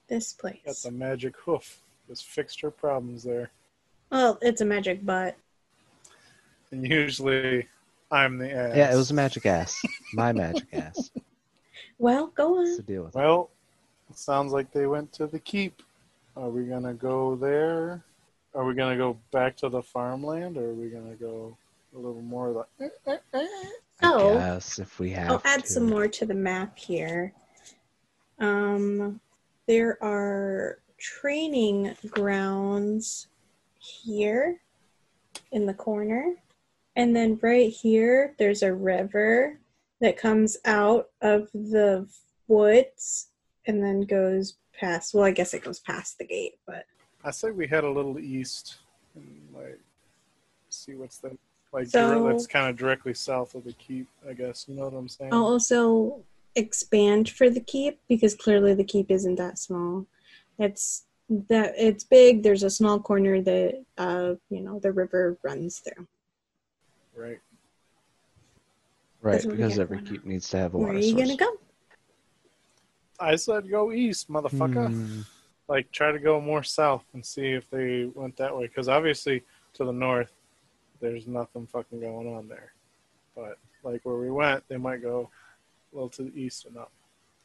this place? Got the magic hoof. Just fixed her problems there. Well, it's a magic butt. And usually I'm the ass. Yeah, it was a magic ass. My magic ass. Well, go What's on. the deal with it? Well, it sounds like they went to the keep. Are we gonna go there? Are we gonna go back to the farmland, or are we gonna go a little more like? eh, eh, eh? So, I guess if we have I'll add to. some more to the map here. Um, there are training grounds here in the corner. And then right here, there's a river that comes out of the woods and then goes past. Well, I guess it goes past the gate, but I say we head a little east and like see what's the like So- dir- that's kind of directly south of the keep. I guess you know what I'm saying. I'll also expand for the keep because clearly the keep isn't that small. It's that it's big. There's a small corner that uh you know the river runs through. Right. right, That's what we because every going on. keep needs to have a Where water are you source. gonna go? I said go east, motherfucker. Hmm, Like try to go more south and see if they went that way. Because obviously to the north, there's nothing fucking going on there. But like where we went, they might go a little to the east and up.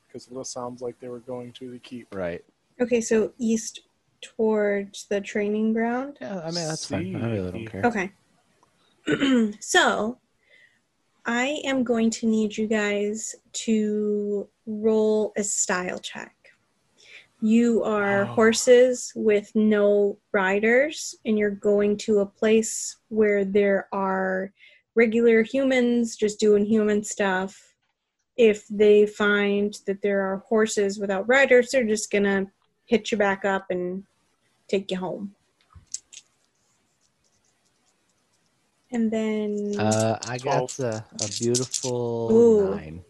Because it sounds like they were going to the keep. right. Okay, so east towards the training ground. Yeah, I mean that's fine. I really don't care. Okay. so I am going to need you guys to roll a style check. You are Oh. horses with no riders, and you're going to a place where there are regular humans just doing human stuff. If they find that there are horses without riders, they're just gonna hit you back up and take you home. And then Uh, I got Twelve. a, a beautiful Ooh. nine.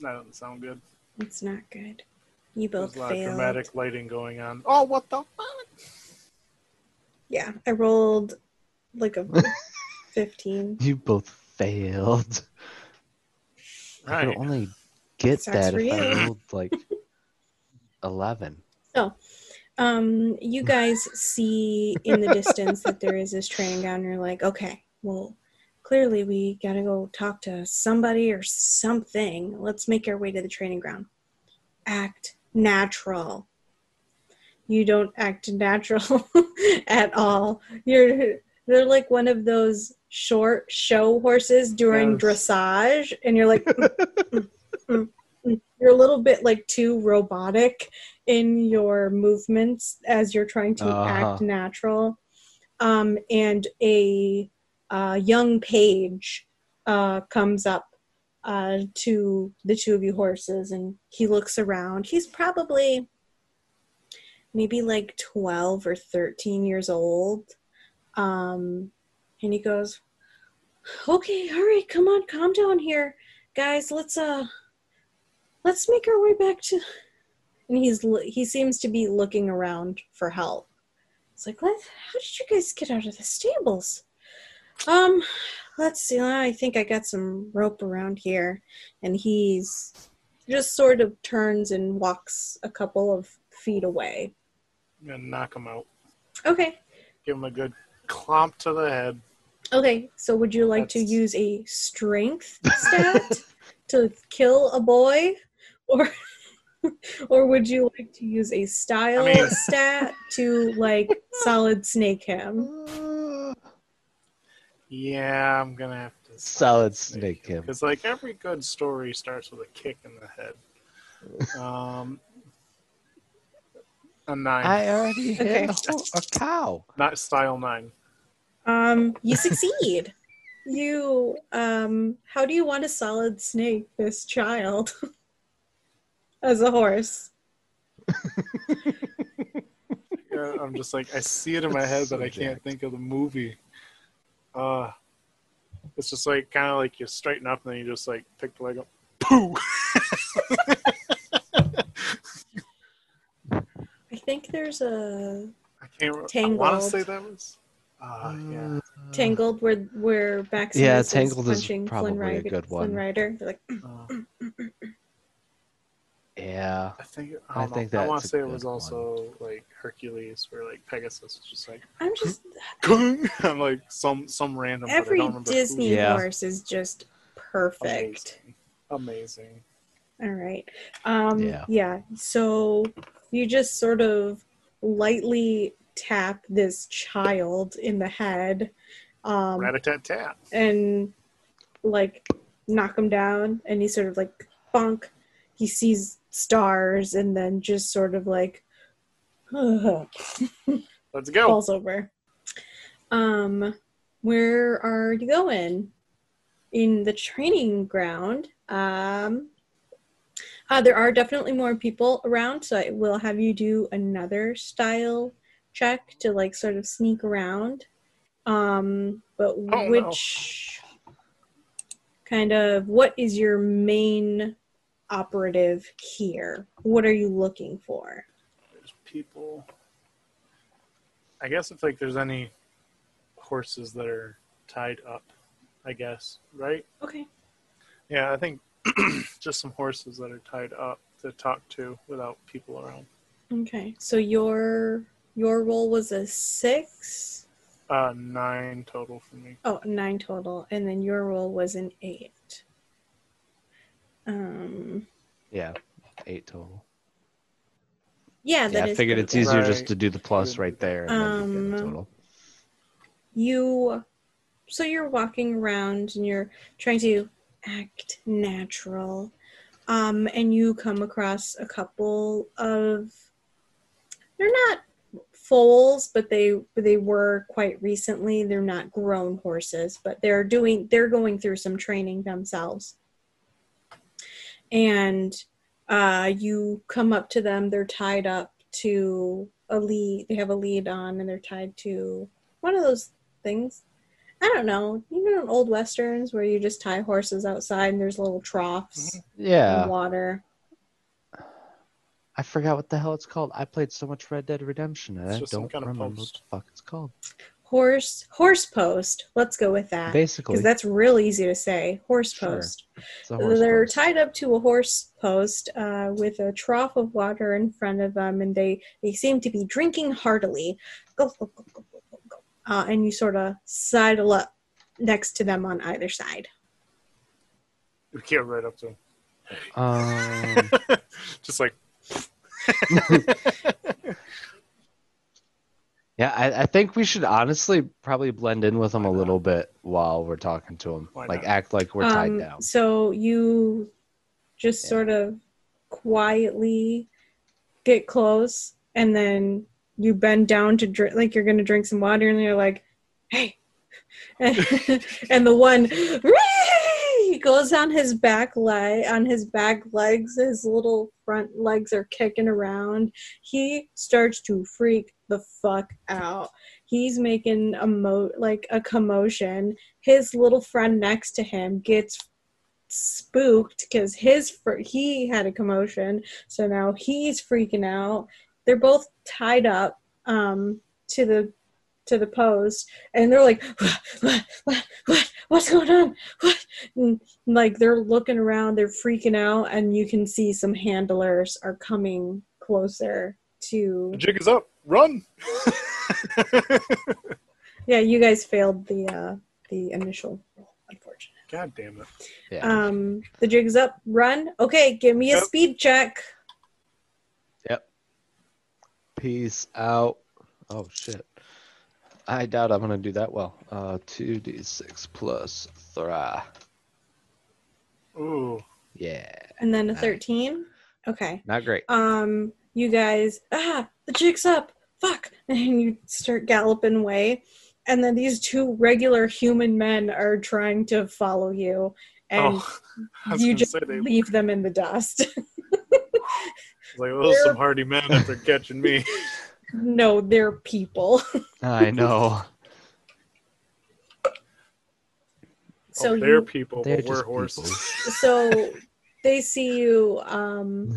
That doesn't sound good. it's not good. You both There's a lot of failed. dramatic lighting going on. Oh, what the fuck? Yeah, I rolled like a 15. You both failed. I could only get Sucks that for if I you. rolled like eleven. So, Um, you guys see in the distance that there is this training ground. You're like, okay, well, clearly we gotta go talk to somebody or something. Let's make our way to the training ground. Act natural. You don't act natural at all. You're they're like one of those short show horses during Yes. dressage, and you're like, "Mm, mm, mm." You're a little bit like too robotic in your movements as you're trying to act Uh-huh. natural. Um, and a uh, young page uh, comes up uh, to the two of you horses and he looks around. He's probably maybe like 12 or 13 years old. Um, and he goes, Okay, all right, come on, calm down here. Guys, let's uh let's make our way back to and he's he seems to be looking around for help. It's like, what? How did you guys get out of the stables? Um, let's see. I think I got some rope around here, and he's just sort of turns and walks a couple of feet away. I'm gonna knock him out. Okay, Give him a good clomp to the head. okay. So, would you like to use a strength stat to kill a boy, or or would you like to use a style I mean- stat to like solid snake him? Yeah, I'm gonna have to Solid snake him. because like every good story starts with a kick in the head. Um, a nine, I already Okay. hit a, ho- a cow. not style nine. Um, you succeed. you um, how do you want to solid snake this child as a horse? Yeah, I'm just like I see it in my head, That's but I can't jacked. think of the movie. Uh, it's just like kind of like you straighten up and then you just like pick the leg up. Pooh! I think there's a I can't. Re- I want to say that was. Uh, yeah. tangled where where Maximus Yeah, is Tangled is punching probably Flynn Rider, good Flynn. Rider. They're like, Uh, Yeah. I think. I I, don't think know. I want to say it was good one. also like Hercules, where like Pegasus was just like. I'm just I'm like some some random. but I every don't remember who. Disney Yeah. horse is just perfect. Amazing. Amazing. All right. Um, Yeah. yeah. So you just sort of lightly tap this child in the head, um, Rat a tat tat. and like knock him down, and he sort of like bonk. He sees stars, and then just sort of like Let's go. falls over. Um, where are you going? In the training ground. Um, uh, there are definitely more people around, so I will have you do another style check to like sort of sneak around. Um, but Oh, no. which kind of what is your main operative here? What are you looking for? There's people. I guess if like there's any horses that are tied up, I guess right. Okay. Yeah, I think just some horses that are tied up to talk to without people around. Okay, so your your roll was a six. Uh, nine total for me. Oh, nine total, and then your roll was an eight. Um, Yeah. Eight total. yeah, that Yeah, I figured it's good. easier just to do the plus right there and then you get the Um, total. You, so you're walking around and you're trying to act natural. um, and you come across a couple of they're not foals but they they were quite recently they're not grown horses but they're doing they're going through some training themselves and uh, you come up to them they're tied up to a lead they have a lead on and they're tied to one of those things i don't know you know in old westerns where you just tie horses outside and there's little troughs Yeah. and water I forgot what the hell it's called. I played so much Red Dead Redemption and I don't kind of remember post. what the fuck it's called. Horse horse post. Let's go with that. Basically, because that's real easy to say. Horse post. It's a horse they're post. tied up to a horse post uh, with a trough of water in front of them and they they seem to be drinking heartily. Go, go, go, go, go, go, go. Uh, and you sort of sidle up next to them on either side. We get right up to him. Um, Just like yeah, I, I think we should honestly probably blend in with them a little bit while we're talking to them. Like act like we're tied Um, down. so you just Yeah. sort of quietly get close and then you bend down to drink like you're gonna drink some water and you're like hey and the one he goes on his back leg on his back legs his little front legs are kicking around. He starts to freak the fuck out. He's making a mo like a commotion. His little friend next to him gets spooked because his fr- he had a commotion. So now he's freaking out. They're both tied up um to the to the post and they're like what what what, what what's going on what and, like they're looking around they're freaking out and you can see some handlers are coming closer to the jig is up. Run. yeah you guys failed the uh the initial roll unfortunately God damn it. Yeah. um the jig's up run okay give me a speed check Yep. Peace out. Oh shit. I doubt I'm gonna do that well. Uh, two d six plus three. Ooh. Yeah, and then a 13 okay not great. um you guys ah the jig's up fuck and you start galloping away and then these two regular human men are trying to follow you and oh, I was you gonna just say they leave them in the dust like those some hardy men if they're catching me. No they're people I know. so oh, they're you people, They're but we're just horses. so they see you um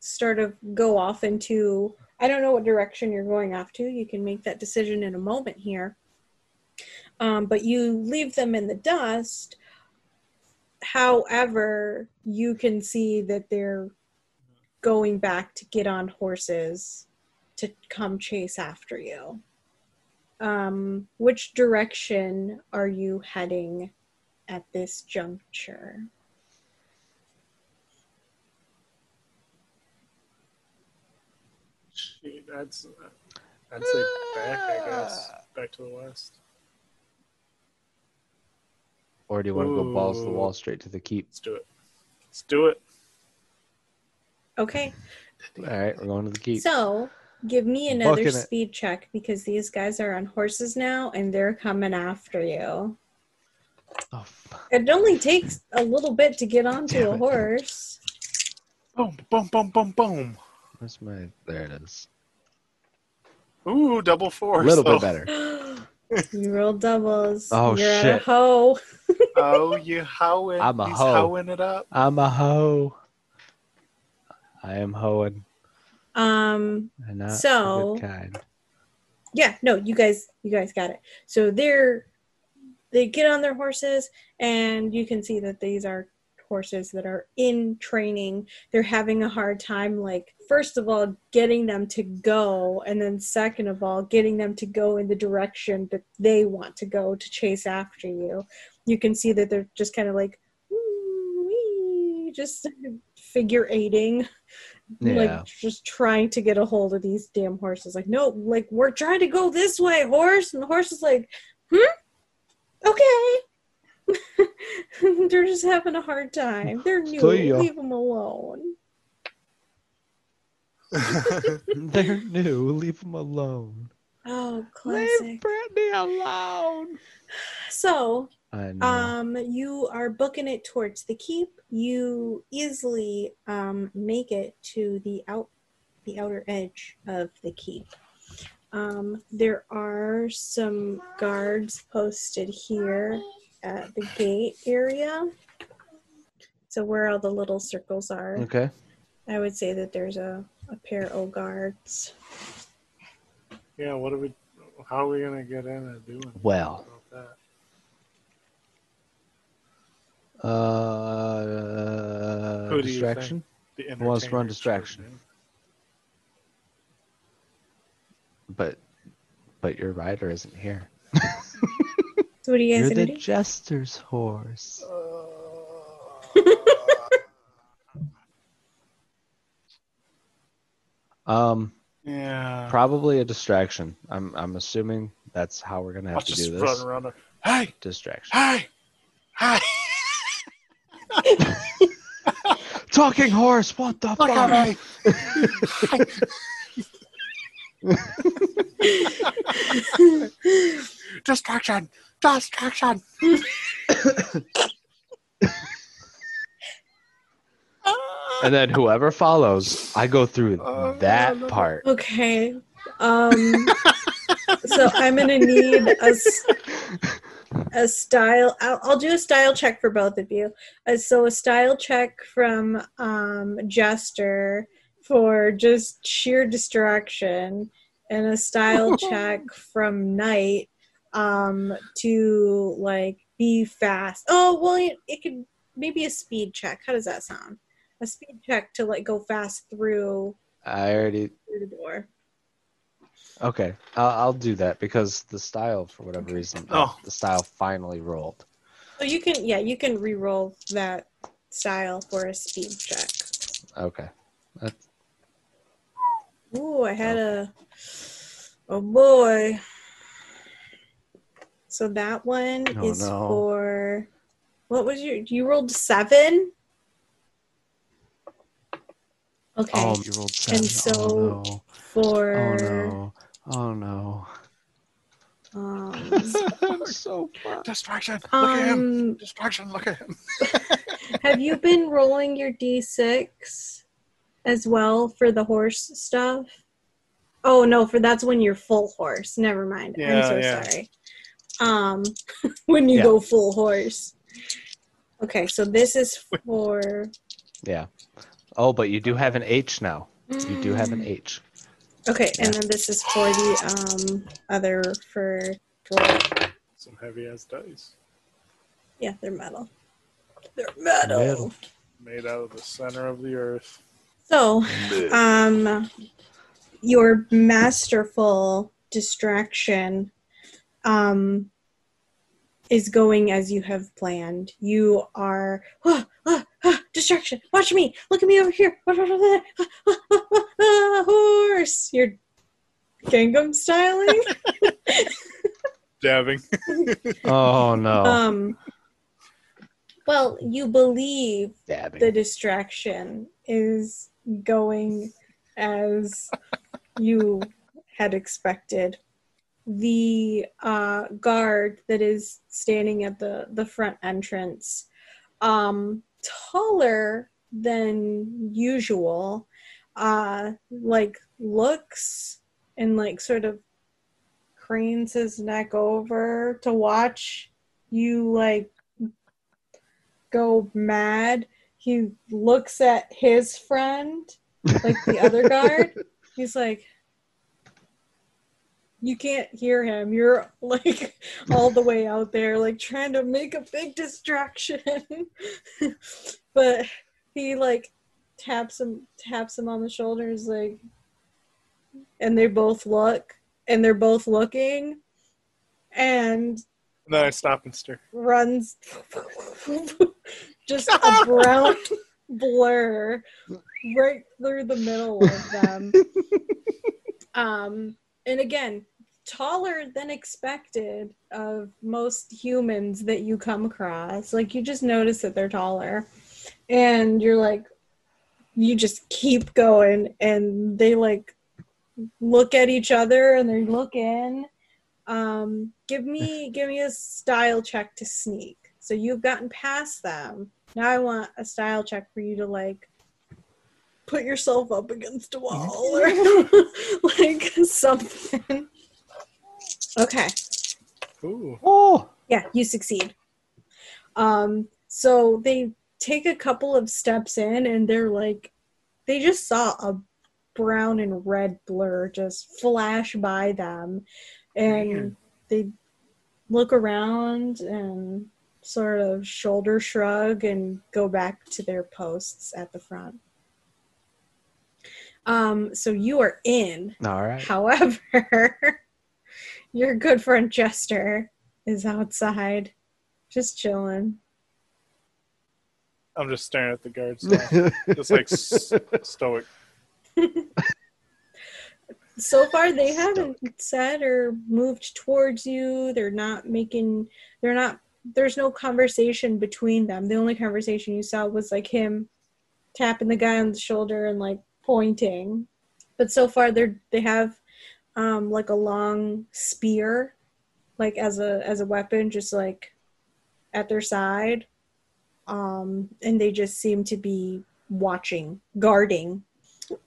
sort of go off into I don't know what direction you're going off to. You can make that decision in a moment here. Um, but you leave them in the dust. However, you can see that they're going back to get on horses to come chase after you. Um, which direction are you heading at this juncture? Shit, I'd, I'd say back, I guess. Back to the west. Or do you want to go balls to the wall straight to the keep? Let's do it. Let's do it. Okay. All right, we're going to the keep. So give me another Booking it. speed check because these guys are on horses now and they're coming after you. oh, fuck. It only takes a little bit to get onto Damn a it. horse. Boom, boom, boom, boom, boom. where's my? There it is. Ooh, double four. A little so- bit better. you roll doubles. Oh, You're a shit. hoe. Oh, you hoeing. I'm a He's hoe. hoeing it up. I'm a hoe. I am hoeing, Um So- the good kind. yeah, no, you guys you guys got it. So they're they get on their horses and you can see that these are horses that are in training. They're having a hard time like first of all getting them to go and then second of all getting them to go in the direction that they want to go to chase after you. You can see that they're just kind of like just figure eighting Yeah. like just trying to get a hold of these damn horses. Like, no, like we're trying to go this way, horse. And the horse is like, hmm, okay. They're just having a hard time. They're new. Leave them alone. They're new. Leave them alone. Oh, classic. Leave. Brittany alone. So, I know. um, you are booking it towards the keep. You easily um make it to the out the outer edge of the keep. Um, there are some guards posted here at the gate area. So where all the little circles are, okay. I would say that there's a, a pair of guards. yeah, what are we? How are we gonna get in and do anything Well. about that? Uh, Who distraction. The Who wants to run distraction? chosen. But, but your rider isn't here. So what are you guys You're the do? jester's horse. Um, yeah. probably a distraction. I'm I'm assuming that's how we're gonna have I'll to just do run this. around. there. Hey, Distraction. hey, hey! Talking horse. What the Look fuck? at me! Distraction! Distraction! And then whoever follows, I go through Oh, that no. part. Okay. Um so I'm gonna need a, s- a style I'll, I'll do a style check for both of you. Uh, so a style check from um Jester for just sheer distraction and a style check from Knight um to like be fast. Oh, well it, it could maybe a speed check. How does that sound? A speed check to like go fast through I already through the door. Okay. I'll, I'll do that because the style, for whatever reason, Oh. the style finally rolled. So you can, yeah, you can re-roll that style for a speed check. Okay. That's, Ooh, I had a, oh boy. So that one Oh, is no. for, what was your, you rolled seven? Oh, okay, oh, you rolled seven. And so- oh no. for, Oh no. Oh no. um, so fun. Distraction! Look at him! um, Distraction! Look at him! have you been rolling your d6 as well for the horse stuff? Oh no, for that's when you're full horse. Never mind. I'm so yeah. sorry. Um when you Yeah. go full horse. Okay, so this is for Yeah. Oh, but you do have an H now. You do have an H. Okay, and then this is for the um other for for Some heavy ass dice yeah, they're metal. They're metal. Metal. made out of the center of the earth. So um your masterful distraction um is going as you have planned you are ah, ah, ah, distraction watch me look at me over here horse you're Gangnam styling Dabbing. Oh no. um well you believe Dabbing. the distraction is going as you had expected. The uh, guard that is standing at the, the front entrance, um, taller than usual, uh, like looks and like sort of cranes his neck over to watch you like go mad he looks at his friend, like the other guard. He's like, You can't hear him. You're like all the way out there, like trying to make a big distraction. but he like taps him taps him on the shoulders like and they both look and they're both looking and then I stop and stare. runs just a brown blur right through the middle of them. Um, and again, taller than expected of most humans that you come across. Like you just notice that they're taller. And you're like you just keep going and they like look at each other and they look in. Um give me give me a style check to sneak. So you've gotten past them. Now I want a style check for you to like put yourself up against a wall or like something. Okay. Ooh. Oh, Yeah, you succeed. Um, so they take a couple of steps in and they're like, they just saw a brown and red blur just flash by them. And Man. they look around and sort of shoulder shrug and go back to their posts at the front. Um, so you are in. all right. However, your good friend Jester is outside, just chilling. I'm just staring at the guards now. just like s- stoic. So far, they haven't said or moved towards you. They're not making. They're not. There's no conversation between them. The only conversation you saw was like him tapping the guy on the shoulder and like pointing. But so far, they're they have um, like a long spear, like as a as a weapon, just like at their side. Um, and they just seem to be watching, guarding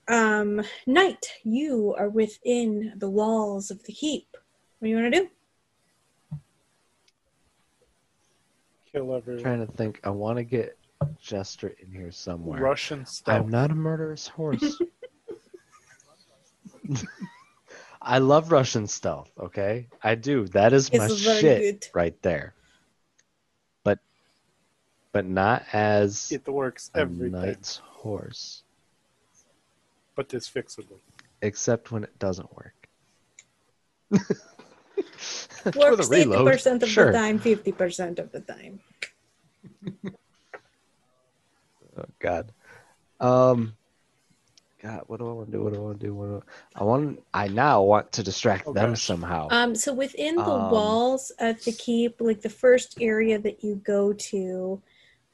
um, Knight, you are within the walls of the keep. What do you want to do? Kill everyone. trying to think. I want to get Jester in here somewhere. Russian stealth. I'm not a murderous horse. I love Russian stealth, okay? I do. That is my It's very shit good. right there. But but not as It works a every time, knight's horse. but it's fixable. Except when it doesn't work. Works a reload, 80% of sure. the time, 50% of the time. Oh God. Um. God, what do I want to do? What do I want to do? What do I, I want. I now want to distract Oh, them somehow. Um, so within the Um, walls of the keep, like the first area that you go to,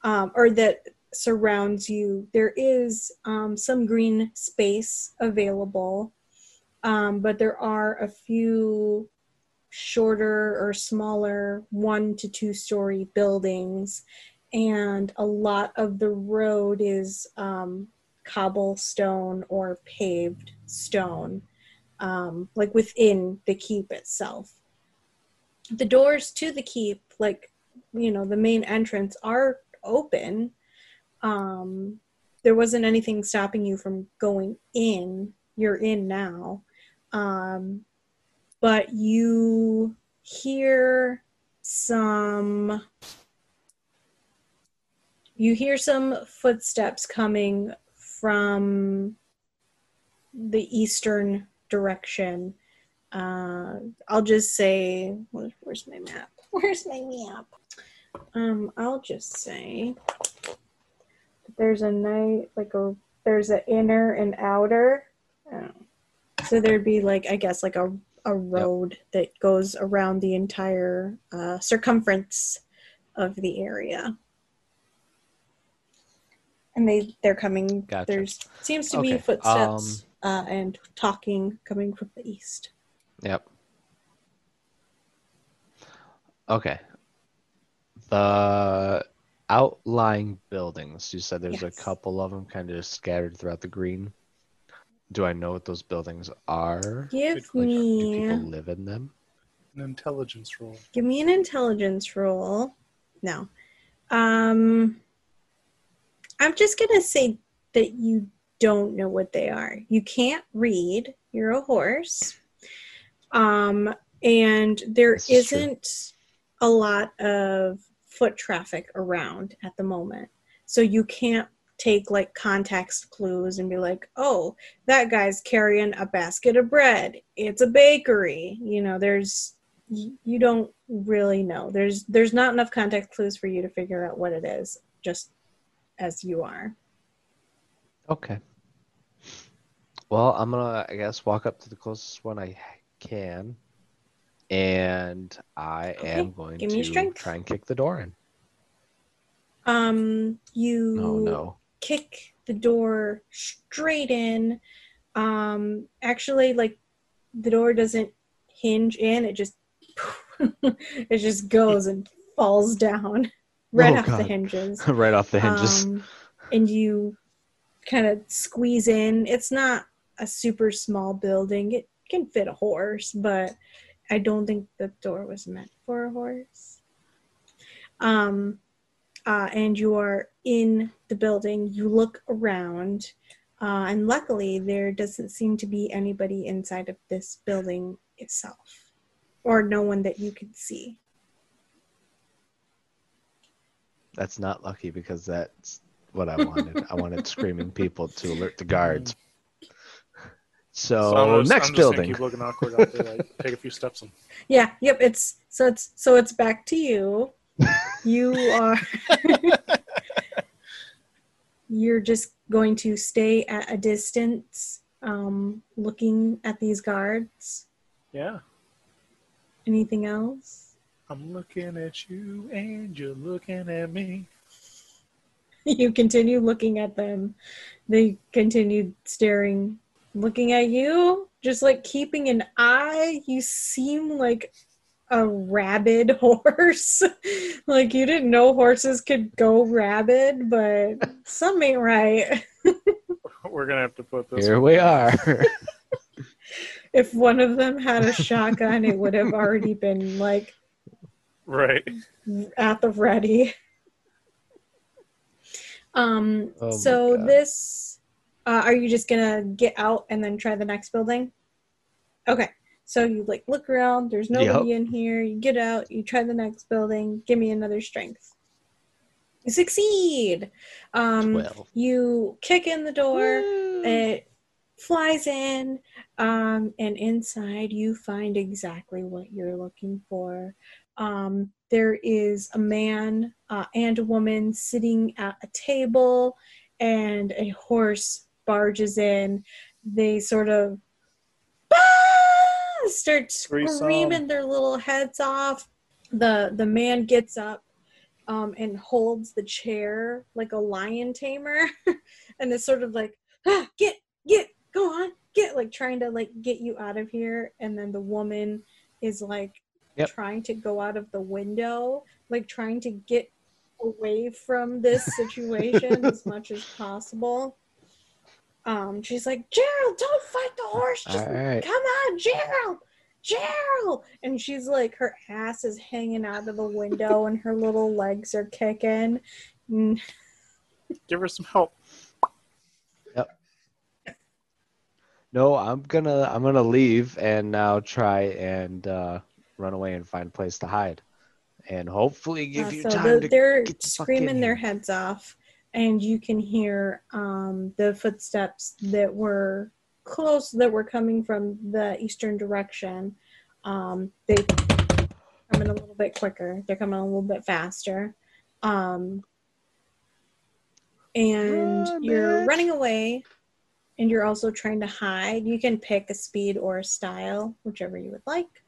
um, or that surrounds you, there is um, some green space available, um, but there are a few shorter or smaller one to two story buildings, and a lot of the road is um, cobblestone or paved stone um, like within the keep itself. The doors to the keep, like you know, the main entrance, are open. Um, there wasn't anything stopping you from going in. You're in now, um, but you hear some. You hear some footsteps coming from the eastern direction. Uh, I'll just say, where's my map? Where's my map? Um, I'll just say there's a night, like a there's an inner and outer. Oh. So there'd be like I guess like a a road that goes around the entire uh, circumference of the area. And they they're coming. Gotcha. There's seems to be Okay, footsteps uh, and talking coming from the east. Yep. Okay. The outlying buildings. You said there's Yes. a couple of them kind of scattered throughout the green. Do I know what those buildings are? Give Good Like, do people live in them? An intelligence roll. give me an intelligence roll. No. Um I'm just gonna say that you don't know what they are. You can't read. You're a horse. Um and there This is true. isn't a lot of foot traffic around at the moment. So you can't take like context clues and be like, "Oh, that guy's carrying a basket of bread. It's a bakery." You know, there's you don't really know. There's there's not enough context clues for you to figure out what it is just as you are. Okay. Well, I'm gonna, I guess, walk up to the closest one I can. and I am going give to try and kick the door in. Um, you Oh no. kick the door straight in. Um, actually, like the door doesn't hinge in; it just it just goes and falls down right Oh, off the hinges. right off the hinges. Um, and you kind of squeeze in. It's not a super small building. It can fit a horse, but I don't think the door was meant for a horse. Um, uh, and you are in the building. You look around, uh, and luckily, there doesn't seem to be anybody inside of this building itself, or no one that you can see. That's not lucky because that's what I wanted. I wanted screaming people to alert the guards. So, I'm just- next I'm just building. Keep looking awkward out there. Like, take a few steps and Yeah, yep, it's so it's so it's back to you. You are you're just going to stay at a distance um looking at these guards. yeah. Anything else? I'm looking at you and you're looking at me. You continue looking at them. They continue staring looking at you, just like keeping an eye. You seem like a rabid horse. like you didn't know horses could go rabid, but some ain't right. We're gonna have to put this. Here we are. If one of them had a shotgun, it would have already been like Right. at the ready. Um Oh so this uh, are you just gonna get out and then try the next building? Okay. So you like look around, there's nobody in here, you get out, you try the next building, give me another strength. You succeed. Um Twelve. you kick in the door, Woo. it flies in um, and inside you find exactly what you're looking for um, there is a man uh, and a woman sitting at a table and a horse barges in. They sort of "Ah!" start screaming their little heads off. The the man gets up um, and holds the chair like a lion tamer and it's sort of like ah, get get go on get like trying to like get you out of here. And then the woman is like Yep. trying to go out of the window like trying to get away from this situation as much as possible um she's like gerald don't fight the horse just All right. come on gerald gerald and she's like her ass is hanging out of the window and her little legs are kicking Mm, Give her some help. Yep. No, I'm gonna I'm gonna leave and now try and uh, run away and find a place to hide, and hopefully give Uh, you so time the- to. they're get the screaming in their heads off, and you can hear um, the footsteps that were close, that were coming from the eastern direction. Um, they coming a little bit quicker. They're coming a little bit faster, um, and Run, you're bitch. running away. And you're also trying to hide. You can pick a speed or a style, whichever you would like.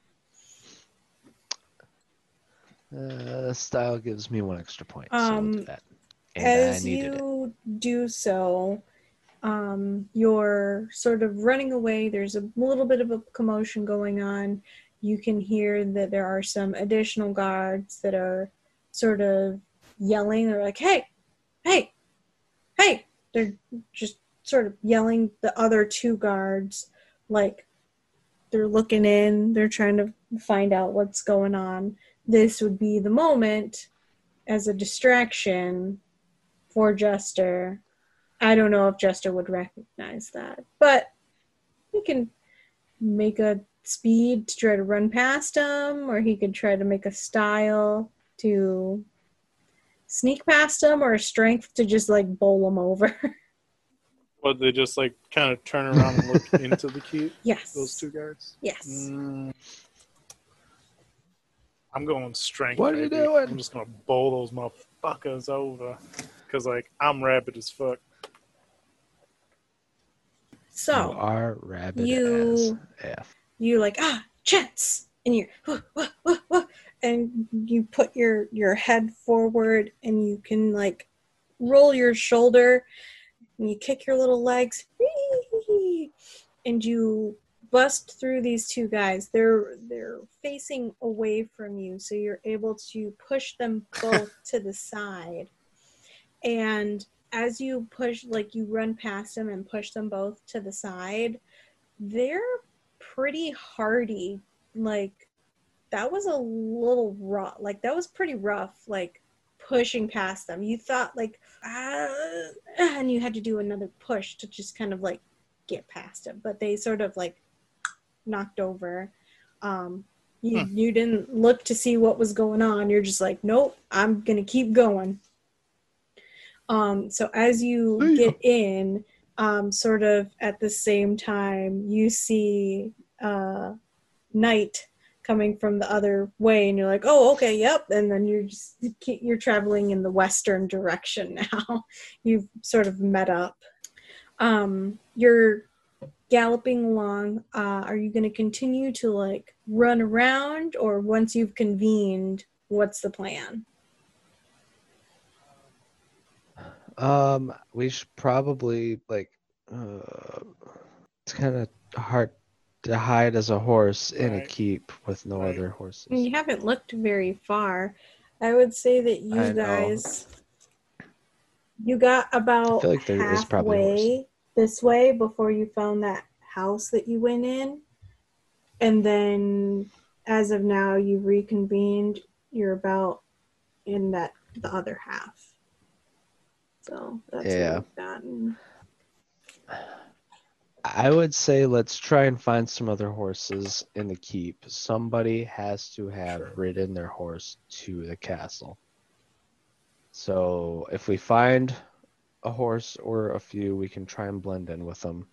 Uh, style gives me one extra point. so do Um, that. And I as needed it. you do so um, you're sort of running away there's a little bit of a commotion going on you can hear that there are some additional guards that are sort of yelling they're like hey hey hey they're just sort of yelling the other two guards like they're looking in they're trying to find out what's going on this would be the moment as a distraction for Jester. I don't know if Jester would recognize that, but he can make a speed to try to run past him, or he could try to make a style to sneak past him, or a strength to just like bowl him over. What they just like kind of turn around and look into the cube? yes. Those two guards. Yes. Mm. I'm going strength. What are you baby. doing? I'm just gonna bowl those motherfuckers over, cause like I'm rabid as fuck. So You So are rabid you- as F. you like ah chance and you and you put your your head forward and you can like roll your shoulder and you kick your little legs and you bust through these two guys. They're they're facing away from you so you're able to push them both to the side. And as you push like you run past them and push them both to the side they're pretty hardy. Like that was a little rough like that was pretty rough like pushing past them. You thought like ah, and you had to do another push to just kind of like get past them. But they sort of like knocked over. Um you, Hmm. you didn't look to see what was going on. You're just like nope i'm gonna keep going. Um so as you get in um sort of at the same time you see uh Knight coming from the other way and you're like oh okay yep. And then you're just you're traveling in the western direction now. You've sort of met up. Um you're galloping along uh are you going to continue to like run around or once you've convened what's the plan Um, we should probably like. Uh, it's kind of hard to hide as a horse in a keep with no Right. other horses. you haven't looked very far i would say that you I know. guys you got about feel like there is probably a horse. halfway this way before you found that house that you went in and then as of now you've reconvened you're about in that the other half so that's Yeah. what we've gotten. I would say let's try and find some other horses in the keep. Somebody has to have Sure. ridden their horse to the castle. So if we find a horse or a few, we can try and blend in with them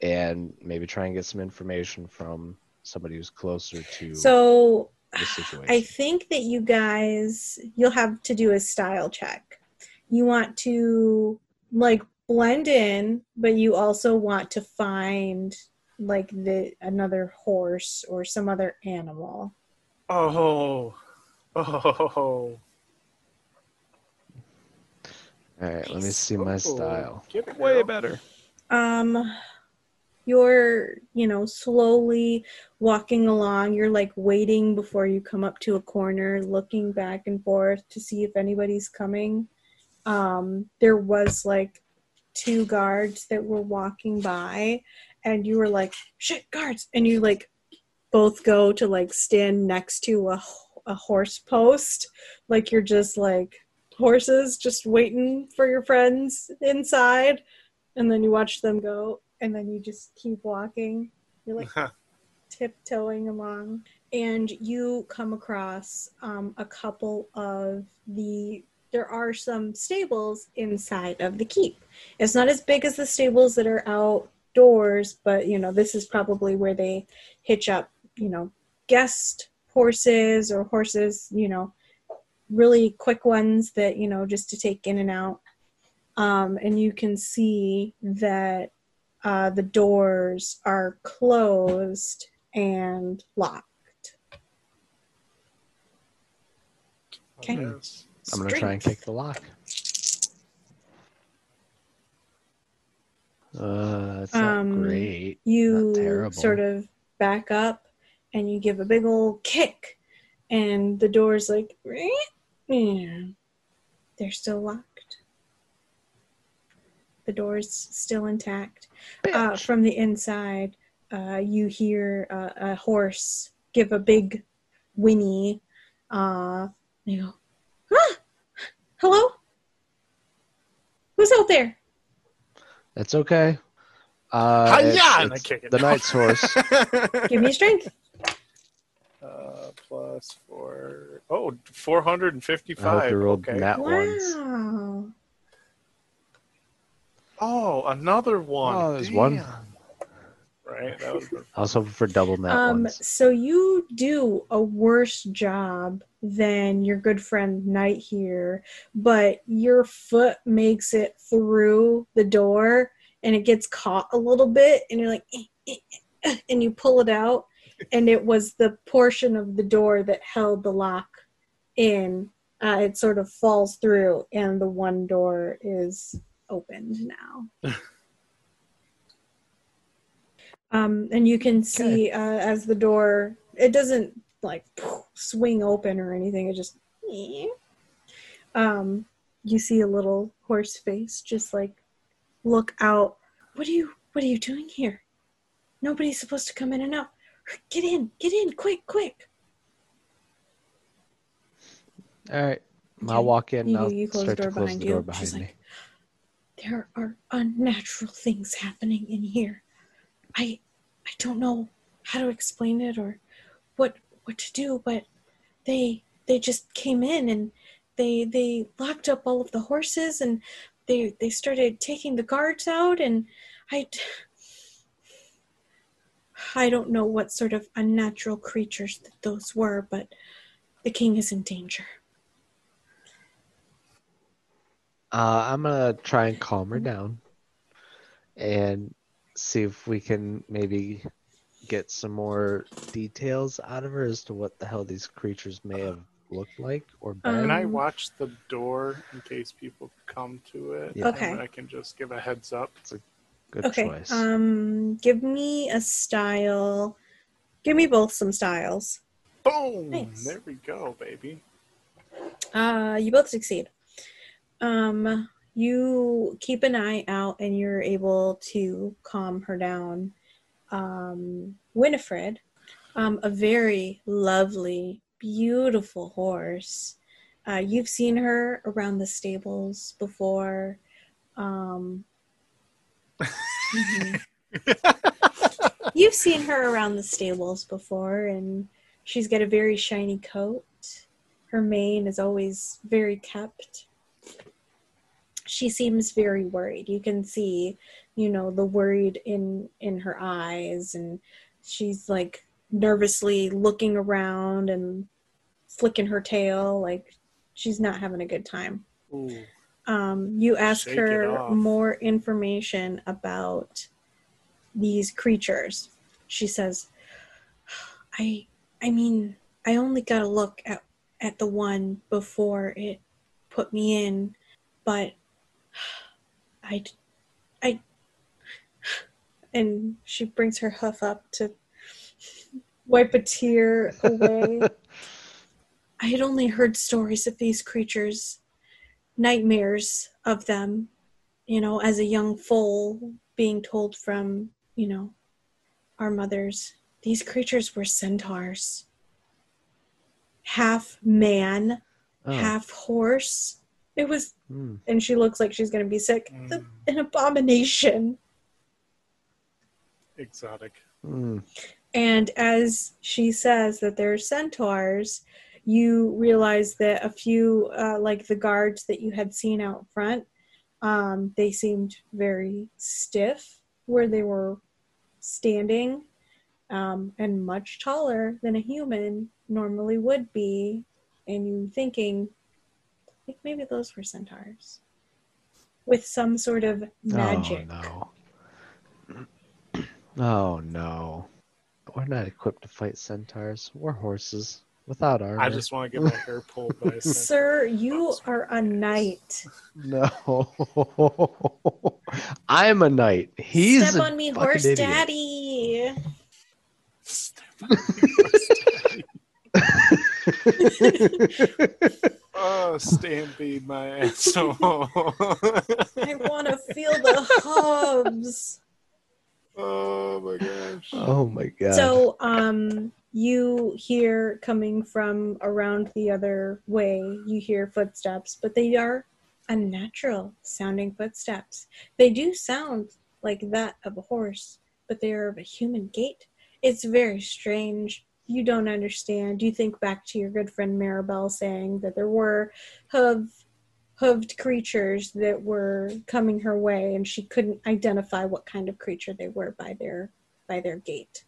and maybe try and get some information from somebody who's closer to so the situation. I think that you guys you'll have to do a style check. You want to like blend in, but you also want to find like the another horse or some other animal. Oh, oh, oh, oh, oh All right, let me see my style. get it, Way better. Um you're, you know, slowly walking along. You're like waiting before you come up to a corner, looking back and forth to see if anybody's coming. Um there was like two guards that were walking by and you were like, "Shit, guards." And you like both go to like stand next to a a horse post like you're just like horses just waiting for your friends inside and then you watch them go and then you just keep walking. You're like tiptoeing along. And you come across um, a couple of the there are some stables inside of the keep. It's not as big as the stables that are outdoors but you know this is probably where they hitch up you know guest horses or horses you know really quick ones that you know just to take in and out um, and you can see that uh, the doors are closed and locked Okay. Yes. I'm gonna try and kick the lock. Uh, it's not Um, great. you terrible. sort of back up and you give a big old kick and the door's like yeah. they're still locked the door's still intact uh, from the inside uh, you hear uh, a horse give a big whinny uh, you go ah! hello who's out there That's okay. Uh, Hi-ya! it's- And I it's kick it. the knight's horse. give me strength uh, plus four. Oh, 455. I hope you rolled okay. nat ones. wow Oh, another one. Oh, there's one. Damn. Right? That was I was hoping for double nat Um, ones. so you do a worse job than your good friend Knight here, but your foot makes it through the door and it gets caught a little bit, and you're like, "Eh, eh, eh," and you pull it out, and it was the portion of the door that held the lock in. Uh, it sort of falls through, and the one door is opened now. um, and you can see uh, as the door, it doesn't like swing open or anything. It just, um, you see a little horse face just like look out. What are you? What are you doing here? Nobody's supposed to come in and out. Get in, get in, quick, quick. All right. Okay. I'll walk in. You- I'll you close the start to door close behind the you. behind She's me. like, There are unnatural things happening in here. I I don't know how to explain it or what what to do, but they they just came in and they they locked up all of the horses and they they started taking the guards out and I I don't know what sort of unnatural creatures that those were, but the king is in danger. Uh, I'm gonna try and calm Mm-hmm. her down, and see if we can maybe get some more details out of her as to what the hell these creatures may have looked like or been. Can I Um, watch the door in case people come to it? Yeah. Okay. And I can just give a heads up. Good okay. choice. Um, give me a style. Give me both some styles. Boom! Nice. There we go, baby. Uh, you both succeed. Um, you keep an eye out, and you're able to calm her down. Um, Winifred, um, a very lovely, beautiful horse. Uh, you've seen her around the stables before. Um, mhm. You've seen her around the stables before, and she's got a very shiny coat. Her mane is always very kept. She seems very worried. You can see, you know, the worried in in her eyes, and she's like nervously looking around and flicking her tail, like she's not having a good time Ooh. Um, you ask Shake her more information about these creatures. She says, "I, I mean, I only got a look at at the one before it put me in, but I, I." And she brings her hoof up to wipe a tear away. I had only heard stories of these creatures nightmares of them, you know, as a young foal being told from, you know, our mothers. These creatures were centaurs. Half man, Oh, half horse. It was, hmm. and she looks like she's going to be sick. Mm, An abomination. exotic. Hmm. And as she says that they're centaurs, you realize that a few, uh, like the guards that you had seen out front, um, they seemed very stiff where they were standing um, and much taller than a human normally would be. And you thinking, like maybe those were centaurs with some sort of magic. Oh no. Oh no. We're not equipped to fight centaurs. We're horses without armor. I just want to get my hair pulled by a. Sir, you are a knight. No. I'm a knight. He's Step a on me, horse idiot. daddy. oh, stampede my asshole. I want to feel the hubs. oh my gosh. oh my god. So, um, you hear coming from around the other way, you hear footsteps, but they are unnatural sounding footsteps. They do sound like that of a horse, but they are of a human gait. It's very strange. You don't understand. You think back to your good friend Maribel saying that there were hoof, hooved creatures that were coming her way, and she couldn't identify what kind of creature they were by their by their gait.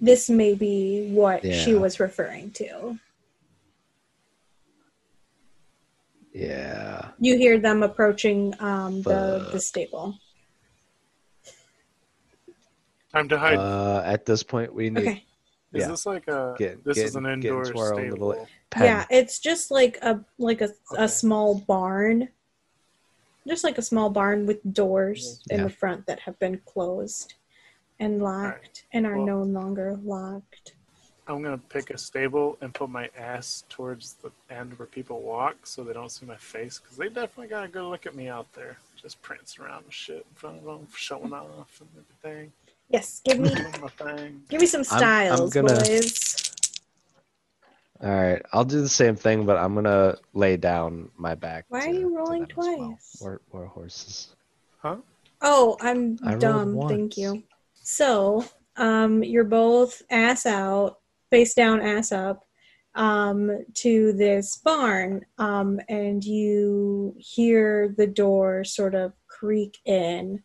This may be what she was referring to. yeah. You hear them approaching um, the Fuck. the stable. Time to hide. Uh, at this point, we need Okay. Is Yeah. this like a? Get- this is an indoor into our own stable. Yeah, it's just like a like a, Okay. a small barn. Just like a small barn with doors in the front that have been closed and locked and are Well- no longer locked. I'm gonna pick a stable and put my ass towards the end where people walk, so they don't see my face, because they definitely got a good look at me out there, just prancing around and shit in front of them, showing off and everything, Yes, give me my thing. give me some I'm styles, gonna- boys. All right, I'll do the same thing, but I'm gonna lay down my back. Why are you rolling them as well. twice? We're, we're horses. Huh? Oh, I'm I dumb. Thank you. So, um, you're both ass out, face down, ass up, um, to this barn, um, and you hear the door sort of creak in.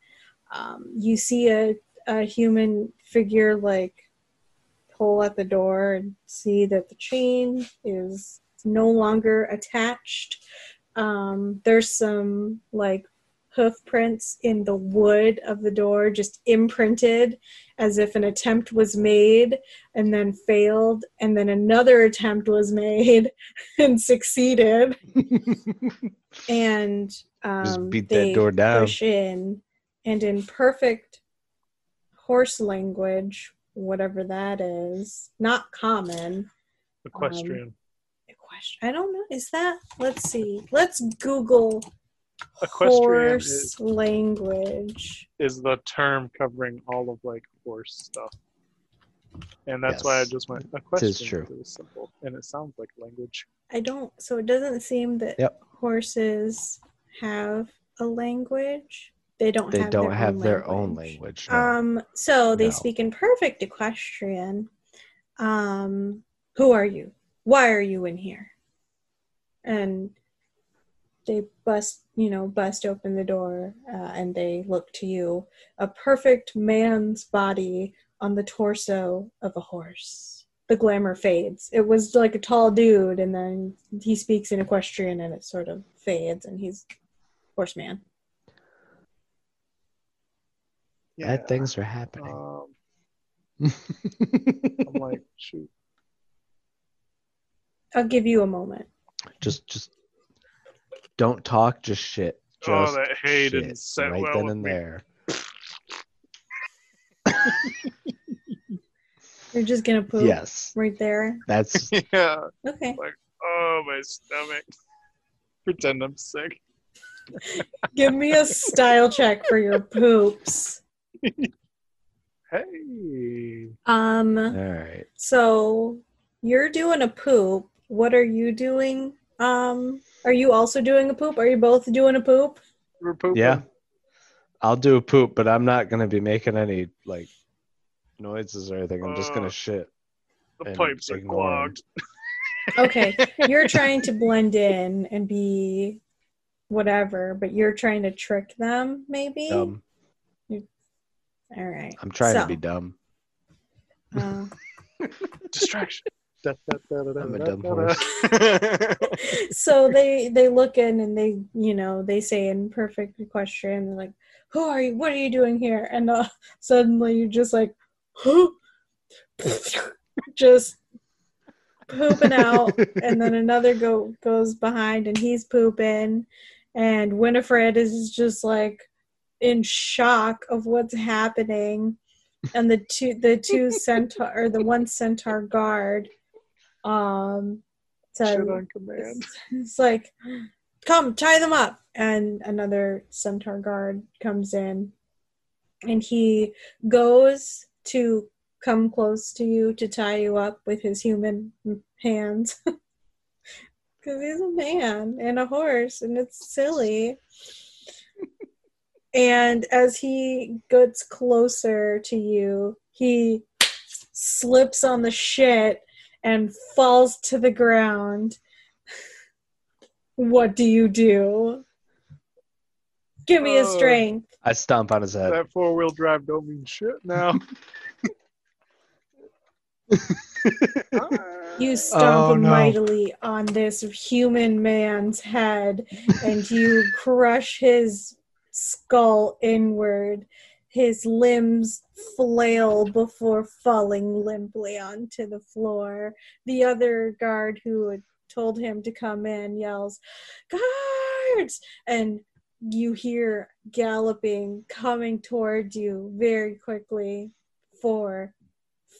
Um, you see a, a human figure like pull at the door and see that the chain is no longer attached. Um, there's some like hoof prints in the wood of the door, just imprinted as if an attempt was made and then failed, and then another attempt was made and succeeded. And um, Just beat they that door down. push in, and in perfect horse language, whatever that is, not common. Equestrian. A question. I don't know. Is that? Let's see. Let's Google Equestrian horse is- language. is the term covering all of like horse stuff. And that's why I Yes. just went equestrian. true. because It's simple, and it sounds like language. I don't. So it doesn't seem that Yep. horses have a language. They don't. They have don't their have own their own language. language. no. Um. So they No. speak in perfect equestrian. Um. Who are you? Why are you in here? And they bust, you know, bust open the door, uh, and they look to you. A perfect man's body on the torso of a horse. The glamour fades. It was like a tall dude, and then he speaks in equestrian, and it sort of fades, and he's horseman. Bad things are happening. Um, I'm like, shoot. I'll give you a moment. just, just don't talk. Just shit. Just Oh, that hay shit. didn't set right well then and me. there. You're just gonna poop Yes, right there. that's yeah. Okay. Like, oh, my stomach. Pretend I'm sick. Give me a style check for your poops. Hey. Um all right. so you're doing a poop. What are you doing? Um are you also doing a poop? Are you both doing a poop? We're pooping. Yeah, I'll do a poop, but I'm not gonna be making any like noises or anything. I'm just Uh, gonna shit. The and pipes are ignore 'em. clogged. Okay. You're trying to blend in and be whatever, but you're trying to trick them maybe? Dumb. All right. I'm trying So, to be dumb. uh, Distraction. Da, da, da, da, da, I'm a dumb da, da. so they they look in and they you know they say in perfect equestrian they're like who are you? What are you doing here? And uh, suddenly you're just like who? Just pooping out. And then another go goes behind and he's pooping. And winifred is just like in shock of what's happening. And the two the two centaur or the one centaur guard um says on command. it's, it's like come tie them up. And another centaur guard comes in and he goes to come close to you to tie you up with his human hands. Because he's a man and a horse and it's silly. And as he gets closer to you he slips on the shit and falls to the ground what do you do give me a Oh. strength I stomp on his head. That four wheel drive don't mean shit now. You stomp Oh, no. mightily on this human man's head and you crush his skull inward his limbs flail before falling limply onto the floor. The other guard who had told him to come in yells, Guards! And you hear galloping coming towards you very quickly four,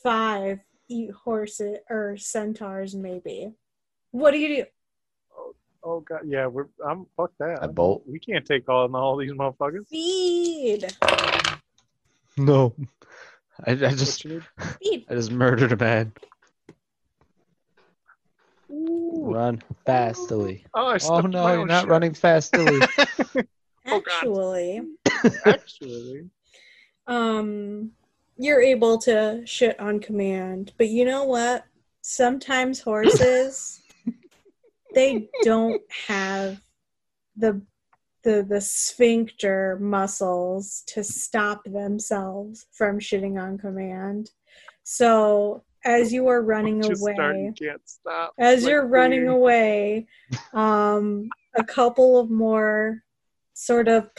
five eat horses or centaurs, maybe. What do you do? Oh, oh god, yeah, we're I'm fuck that. I bolt. We can't take on all these motherfuckers. Speed! No. I, I just you need? Speed! I just murdered a man. Ooh. Run fastly. Oh, I Oh no, you're not shit. running fastly. Oh, Actually, Actually, um, you're able to shit on command, but you know what? Sometimes horses, they don't have the the the sphincter muscles to stop themselves from shitting on command. So as you are running away, stop. as Like you're running away, um, a couple of more sort of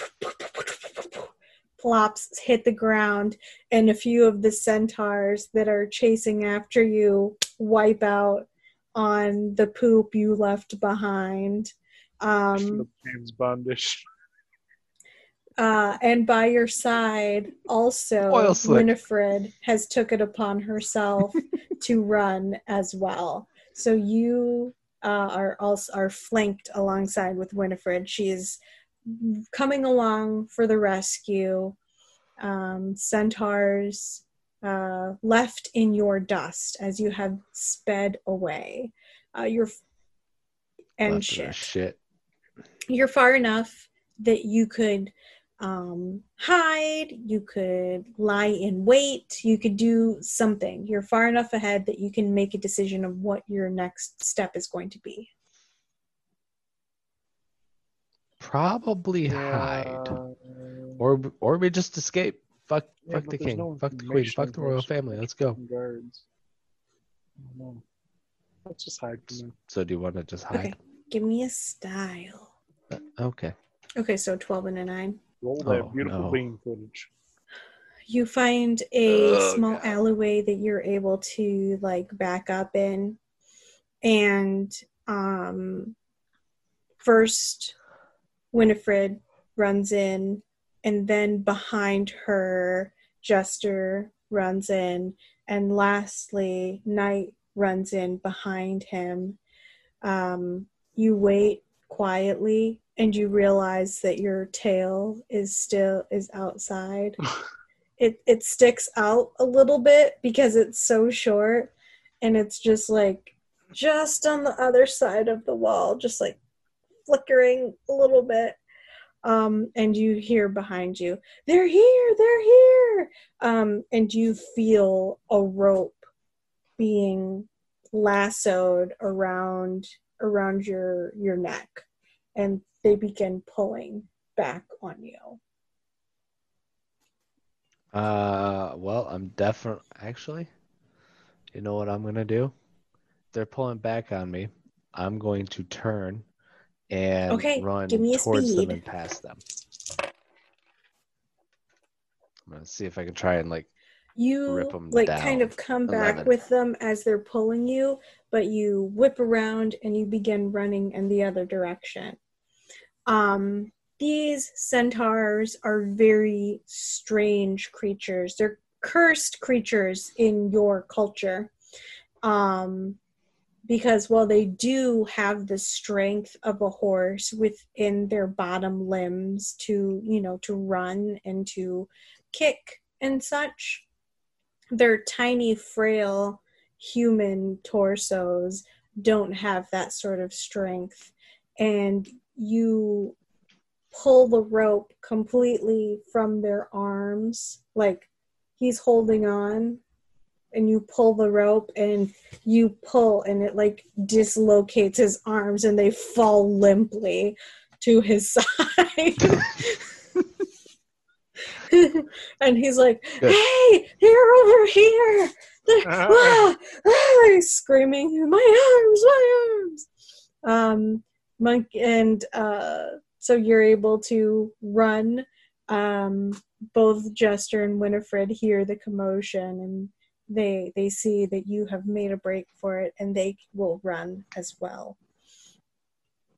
plops hit the ground, and a few of the centaurs that are chasing after you wipe out on the poop you left behind. Um, James Bondish. uh, and by your side, also, Winifred has took it upon herself to run as well. So you uh, are also are flanked alongside with Winifred. She's coming along for the rescue. Um, centaurs uh, left in your dust as you have sped away. Uh, you're and Left shit shit. You're far enough that you could um, hide, you could lie in wait, you could do something. You're far enough ahead that you can make a decision of what your next step is going to be. Probably hide. Yeah. Or or we just escape. Fuck Yeah, fuck the king. no fuck the queen. Fuck the royal family. Let's go. Guards. I don't know. Let's just hide from them. So do you want to just hide? Okay, give me a style. Okay. Okay, so 12 and a 9. Roll that Oh, beautiful no. bean footage. You find a Oh, small God. alleyway that you're able to like back up in. And um first Winifred runs in and then behind her Jester runs in and lastly Knight runs in behind him. Um you wait quietly and you realize that your tail is still is outside. It it sticks out a little bit because it's so short and it's just like just on the other side of the wall just like flickering a little bit um and you hear behind you they're here they're here um and you feel a rope being lassoed around around your your neck and they begin pulling back on you Uh, well, I'm definitely actually. You know what I'm gonna do? They're pulling back on me. I'm going to turn and Okay, run give me a towards speed. them and past them. I'm gonna see if I can try and like you like down. kind of come back 11. with them as they're pulling you but you whip around and you begin running in the other direction um these centaurs are very strange creatures they're cursed creatures in your culture um because while they do have the strength of a horse within their bottom limbs to you know to run and to kick and such their tiny frail human torsos don't have that sort of strength. And you pull the rope completely from their arms like he's holding on and you pull the rope and you pull and it like dislocates his arms and they fall limply to his side and he's like Good. hey they're over here They're- ah, ah," he's screaming my arms my arms um monk and uh so you're able to run um, both Jester and Winifred hear the commotion and they they see that you have made a break for it and they will run as well.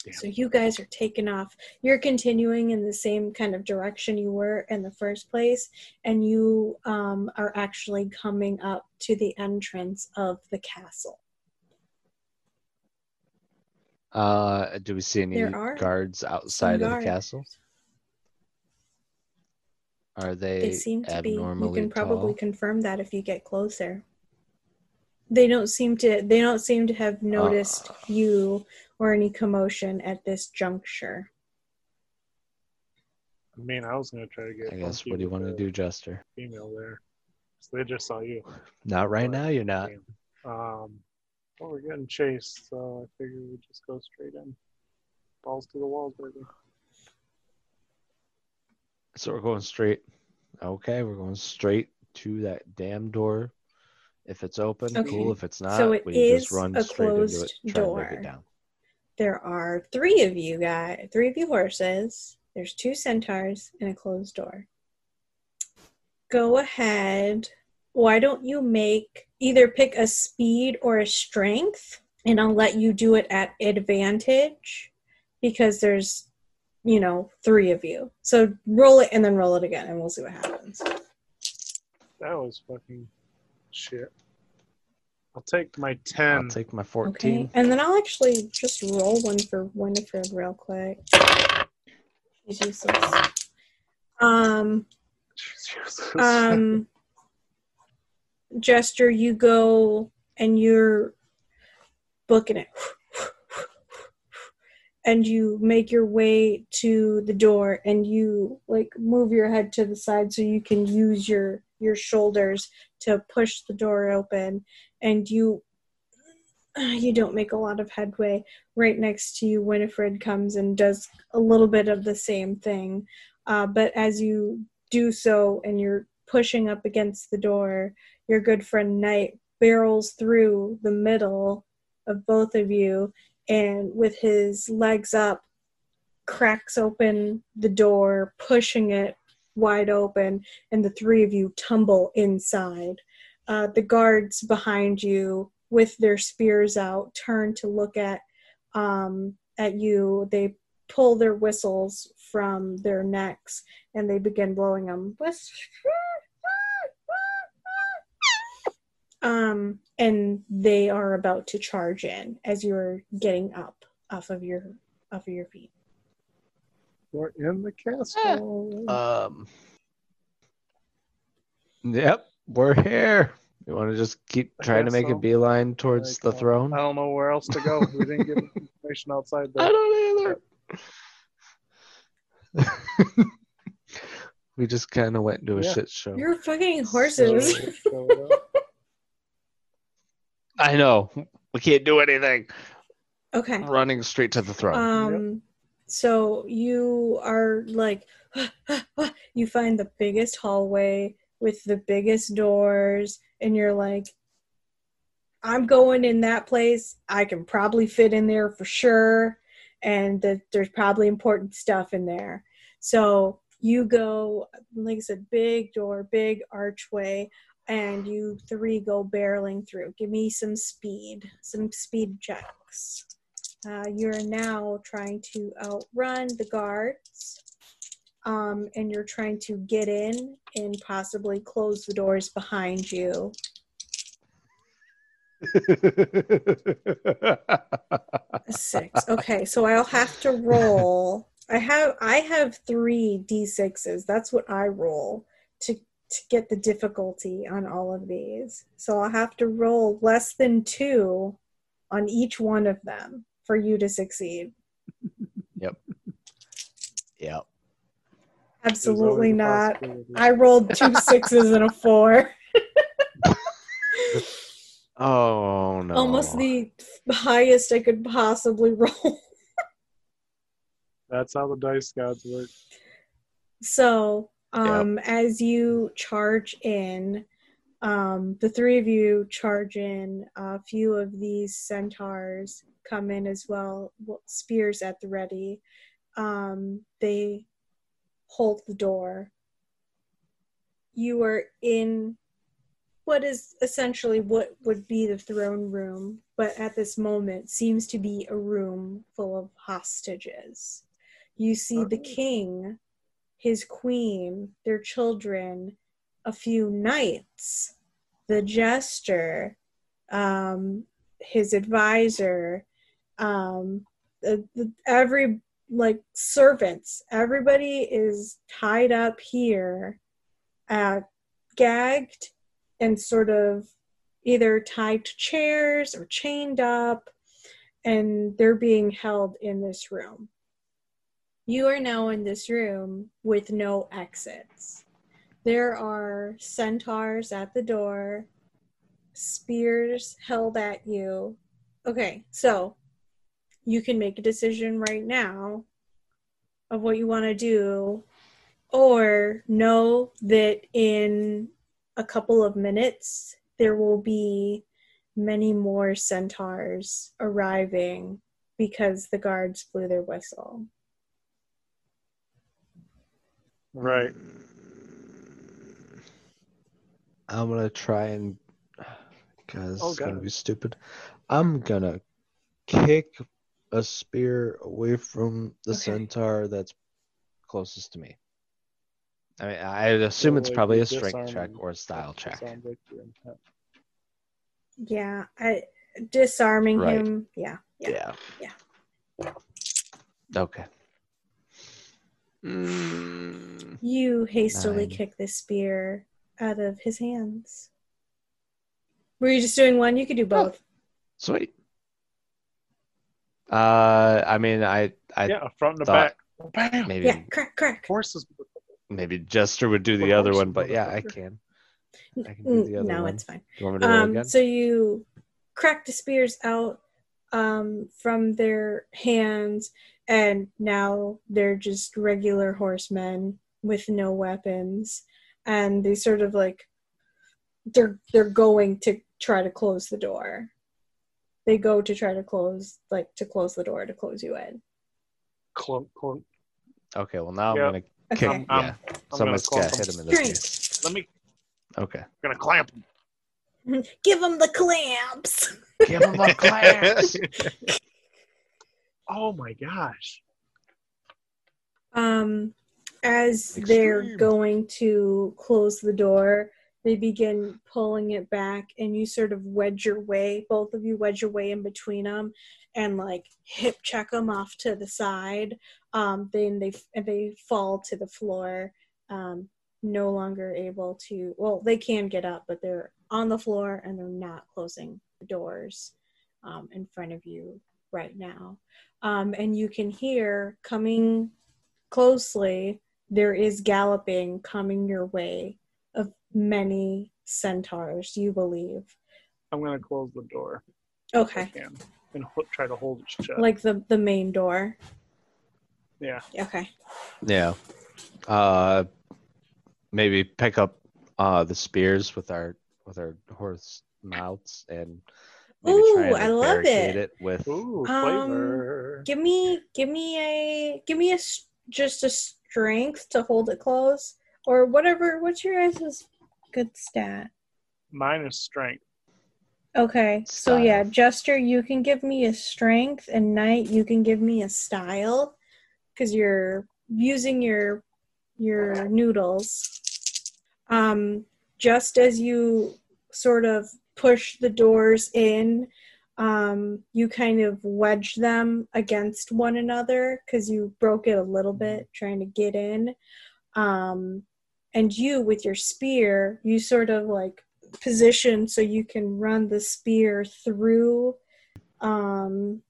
Damn. So you guys are taking off. You're continuing in the same kind of direction you were in the first place, and you um, are actually coming up to the entrance of the castle. Uh, do we see any guards outside of guards. the castle? Are they, They seem to be. You can probably tall? confirm that if you get closer. They don't seem to. They don't seem to have noticed Uh. you or any commotion at this juncture. I mean, I was gonna try to get. I guess. What do you want to do, Jester? Female there. So they just saw you. Not right But, now. You're not. Um, well, we're getting chased, so I figure we just go straight in. Balls to the walls, baby. So we're going straight. Okay, we're going straight to that damn door. If it's open, Okay. cool. If it's not, So it we is just run a straight into it. closed Try and break it down. There are three of you guys, three of you horses. There's two centaurs and a closed door. Go ahead. Why don't you make either pick a speed or a strength, and I'll let you do it at advantage because there's, you know, three of you. So roll it and then roll it again, and we'll see what happens. That was fucking shit. I'll take my 10. I'll take my 14. Okay, 14. and then I'll actually just roll one for Winifred real quick. She's useless. Um, um, Jester, you go and you're booking it. And you make your way to the door and you like move your head to the side so you can use your your shoulders to push the door open and you you don't make a lot of headway right next to you winifred comes and does a little bit of the same thing. Uh, but as you do so and you're pushing up against the door your good friend knight barrels through the middle of both of you and with his legs up cracks open the door pushing it wide open and the three of you tumble inside uh, the guards behind you with their spears out turn to look at um, at you. They pull their whistles from their necks and they begin blowing them. Um, and they are about to charge in as you're getting up off of your off of your feet. We're in the castle. Um. Yep, we're here. You want to just keep trying to guess make a so. beeline towards Like, the uh, throne? I don't know where else to go. We didn't get information outside I don't either. we just kind of went into a Yeah. shit show. you're fucking horses So- so, I know. We can't do anything. okay Running straight to the throne. Um, so you are like, you find the biggest hallway with the biggest doors, and you're like, I'm going in that place. I can probably fit in there for sure, and that there's probably important stuff in there. So you go, like I said, big door, big archway, and you three go barreling through. Give me some speed, some speed checks. Uh, you're now trying to outrun the guards, um, and you're trying to get in and possibly close the doors behind you. Six. Okay, so I'll have to roll. I have I have three d6s. That's what I roll to to get the difficulty on all of these. So I'll have to roll less than two on each one of them for you to succeed. yep. there's Absolutely not. I rolled two sixes and a four. Oh no. Almost the highest I could possibly roll. That's how the dice gods work. So, um, as you charge in, um, the three of you charge in. A few of these centaurs come in as well, well, spears at the ready. Um, they hold the door. You are in what is essentially what would be the throne room, but at this moment seems to be a room full of hostages. You see the Oh. king, his queen, their children, a few knights, the jester, um, his advisor, um, the, the, every like servants, everybody is tied up here, uh, gagged and sort of either tied to chairs or chained up, and they're being held in this room. You are now in this room with no exits. There are centaurs at the door, spears held at you. Okay, so you can make a decision right now of what you want to do, or know that in a couple of minutes there will be many more centaurs arriving because the guards blew their whistle. Right. I'm gonna try and. Guys, Oh, it's gonna be stupid. I'm gonna kick a spear away from the Okay. centaur that's closest to me. I mean, I assume So, it's probably a strength check or a style check. sounds like your intent. Yeah, I disarming Right. him. Yeah, yeah. Yeah. Yeah. Okay. Mm, You hastily Nine. kick the spear out of his hands. Were you just doing one? You could do both. sweet. Uh, I mean, I, I yeah, front and thought- back. Bam. maybe, Yeah, crack, crack. Horses. maybe Jester would do the What other one, but yeah, I can. I can do the Mm, other no, one. it's fine. You want me to Um, again? so you crack the spears out um, from their hands, and now they're just regular horsemen with no weapons, and they sort of like they're they're going to try to close the door. They go to try to close like to close the door to close you in. Clunk, clunk. Okay, well now Yeah. I'm gonna Okay. kick. Um, yeah, I'm someone's gonna gotta hit him. him in the face. Let me. Okay. I'm gonna clamp him. Give them the clamps. Give him a class. Oh my gosh. Um, as they're going to close the door, they begin pulling it back, and you sort of wedge your way. Both of you wedge your way in between them, and like hip check them off to the side. Um, then they they fall to the floor, um, no longer able to. Well, they can get up, but they're on the floor, and they're not closing the doors um, in front of you right now. Um, and you can hear coming closely, there is galloping coming your way many centaurs, you believe. I'm gonna close the door. Okay. Can, and ho- try to hold it shut. Like the the main door. yeah. Okay. Yeah. Uh, maybe pick up uh the spears with our with our horse mouths and maybe try Ooh, I love barricade it. with Ooh, Um, flavor. Give me give me a give me a, just a strength to hold it close or whatever what's your guys' good stat? Mine is strength. Okay. So yeah, Jester, you can give me a strength and Knight, you can give me a style cuz you're using your your noodles. Um just as you sort of push the doors in, um you kind of wedge them against one another cuz you broke it a little bit trying to get in. Um and you with your spear, you sort of like position so you can run the spear through um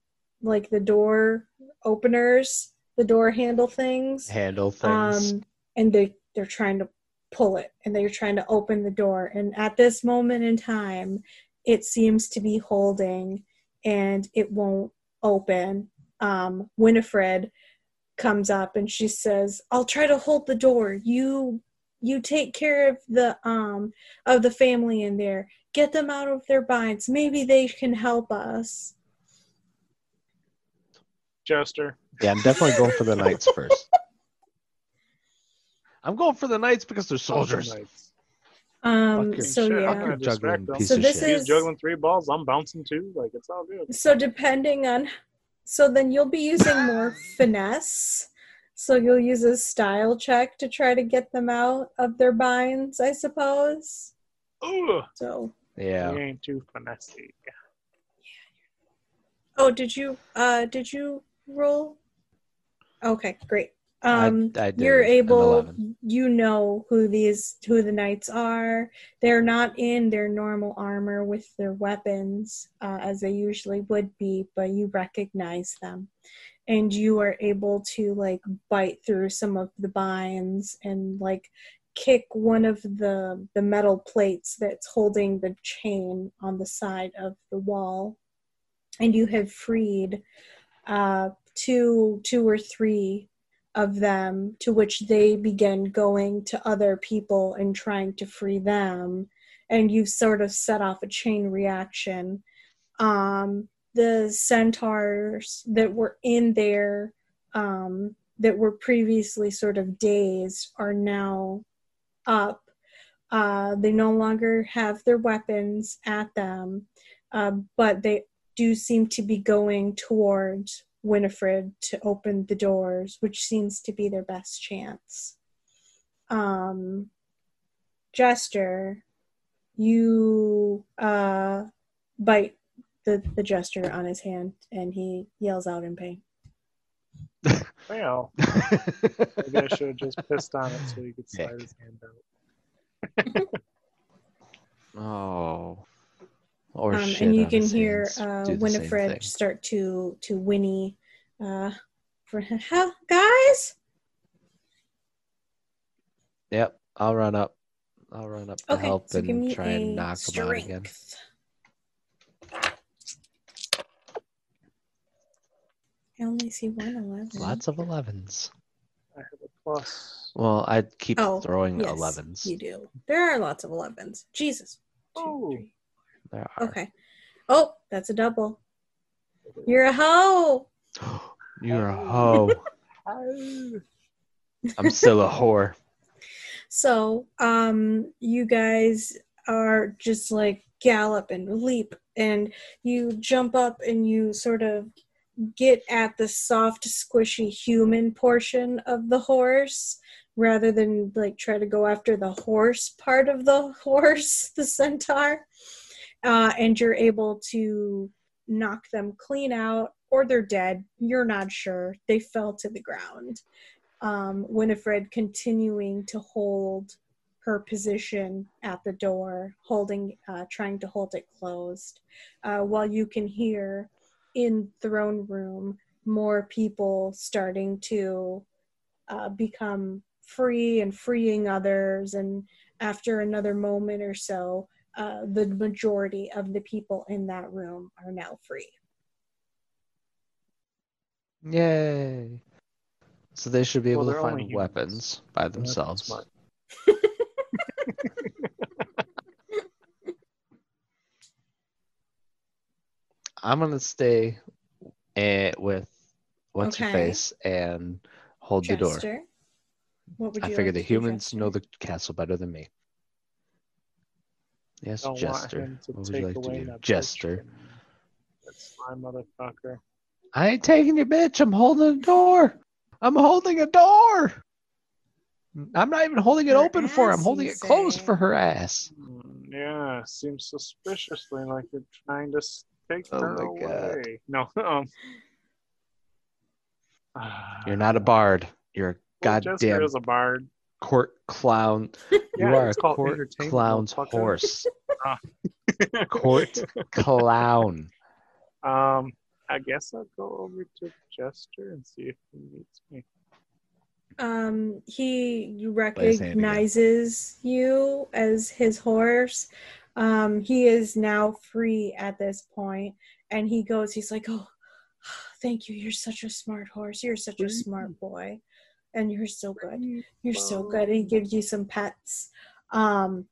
like the door openers the door handle things handle things. um and they they're trying to pull it and they're trying to open the door. And at this moment in time it seems to be holding and it won't open. Um winifred comes up and she says i'll try to hold the door. You you take care of the um of the family in there get them out of their binds maybe they can help us Jester. yeah, I'm definitely going for the knights first. I'm going for the knights because they're soldiers. Um, so shit, I'm yeah. juggling piece So this shit. is- He's juggling three balls. I'm bouncing two. Like it's all good. So depending on, so then you'll be using more finesse. So you'll use a style check to try to get them out of their binds, I suppose. Ugh, So, Yeah. he ain't too finessey. Yeah. Oh, did you, uh, did you roll? Okay, great. Um, I did you're able, you know who these, who the knights are. They're not in their normal armor with their weapons, uh, as they usually would be, but you recognize them. And you are able to like bite through some of the binds and like kick one of the the metal plates that's holding the chain on the side of the wall. And you have freed uh two two or three of them to which they begin going to other people and trying to free them. And you've sort of set off a chain reaction. Um the centaurs that were in there um, that were previously sort of dazed are now up. Uh, they no longer have their weapons at them, uh, but they do seem to be going towards Winifred to open the doors, which seems to be their best chance. Um, Jester, you uh, bite the, the jester on his hand and he yells out in pain. Well, maybe I should have just pissed on it so he could slide his hand out. oh. Or Um, shit and you on can his hear hands. uh, Do the same Winifred start to to whinny uh, for help, guys. Yep, I'll run up. I'll run up to Okay, help so give and me try a and knock him out again. strength. I only see one eleven. Lots of 11s. I have a plus. Well, I'd keep Oh, throwing yes, 11s. You do. There are lots of elevens. Jesus. Two, Oh. three. There are. Okay. Oh, that's a double. You're a hoe. You're a hoe. Oh. I'm still a whore. So, um, you guys are just like gallop and leap, and you jump up and you sort of get at the soft, squishy human portion of the horse rather than like try to go after the horse part of the horse, the centaur. Uh, and you're able to knock them clean out, or they're dead. You're not sure. They fell to the ground um, Winifred continuing to hold her position at the door, holding, uh, trying to hold it closed, uh, while you can hear in throne room more people starting to uh, become free and freeing others, and after another moment or so, uh, the majority of the people in that room are now free. Yay. So they should be Well, able to they're find humans. weapons by That's themselves. I'm gonna stay eh, with what's her Okay. face and hold the door. Jester, what would I you figure like the to do, humans Jester? know the castle better than me. Yes, Don't want Jester. him to What would you take like to do? my Jester. potion. That's my motherfucker. I ain't taking your bitch. I'm holding a door. I'm holding a door. I'm not even holding it Her open for her. I'm ass, holding you it closed say? for her ass. Hmm, Yeah, seems suspiciously like you're trying to s- take Oh her my God. No, um. You're not a bard. You're a Well, Jester goddamn is a bard. court clown. Yeah, you are a court entertainment, clown's motherfucker. horse. Court clown. Um, I guess I'll go over to Jester and see if he meets me. um he his hand again. recognizes you as his horse um he is now free at this point and he goes he's like oh thank you. You're such a smart horse. You're such a smart boy and you're so good. you're so good. And he gives you some pets. Um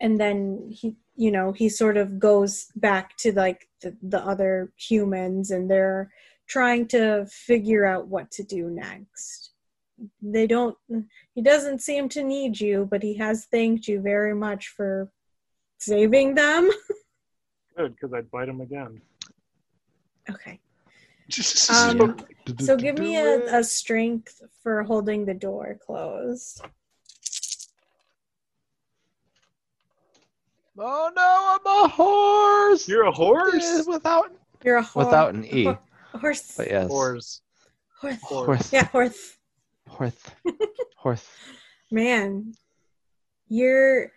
and then he you know he sort of goes back to like the, the other humans and they're trying to figure out what to do next. They don't he doesn't seem to need you but he has thanked you very much for saving them Good, because I'd bite them again. okay um, so give me a, a strength for holding the door closed Oh no, I'm a horse. You're a horse? Without you're a horse without an e. horse But yes, Horse. horse horse, yeah horse horse, horse. man you're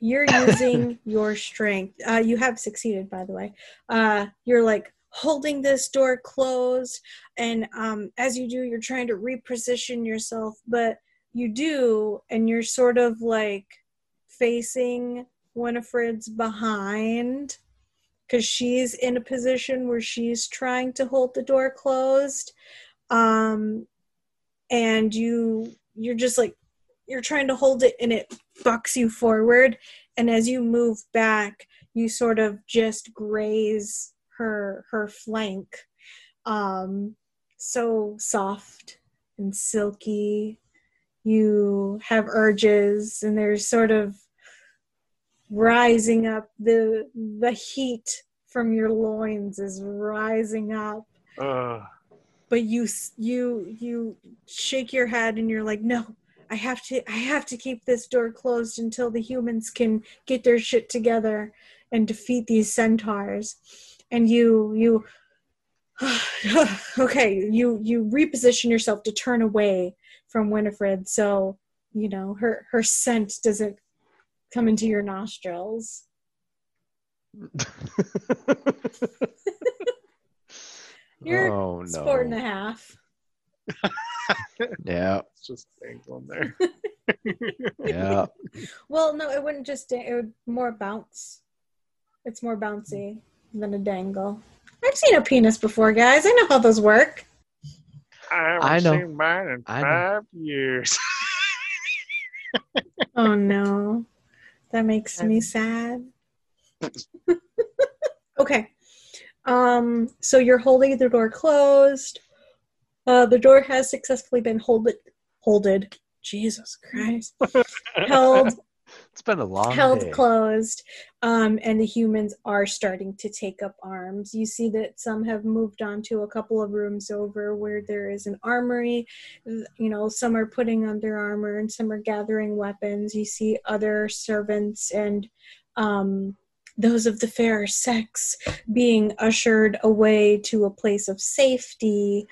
you're using your strength. Uh, you have succeeded by the way. Uh, you're like holding this door closed and um, as you do you're trying to reposition yourself but you do and you're sort of like facing winifred's behind because she's in a position where she's trying to hold the door closed um, and you you're just like you're trying to hold it and it bucks you forward. And as you move back you sort of just graze her her flank. Um so soft and silky. You have urges and there's sort of rising up. The the heat from your loins is rising up. Ugh. but you you you shake your head and you're like no i have to i have to keep this door closed until the humans can get their shit together and defeat these centaurs. And you you okay you you reposition yourself to turn away from winifred so you know her her scent doesn't come into your nostrils. You're oh sport and a no. half Yeah, It's just dangling there. yeah. Well, no, it wouldn't just. da- It would more bounce. It's more bouncy than a dangle. I've seen a penis before, guys. I know how those work. I haven't I know. seen mine in I know. five years. Oh no, that makes me sad. okay, um, so you're holding the door closed. Uh, the door has successfully been holded. Holded. Jesus Christ. Held It's been a long held day. closed um, and the humans are starting to take up arms you see that some have moved on to a couple of rooms over where there is an armory you know some are putting on their armor and some are gathering weapons you see other servants and um, those of the fairer sex being ushered away to a place of safety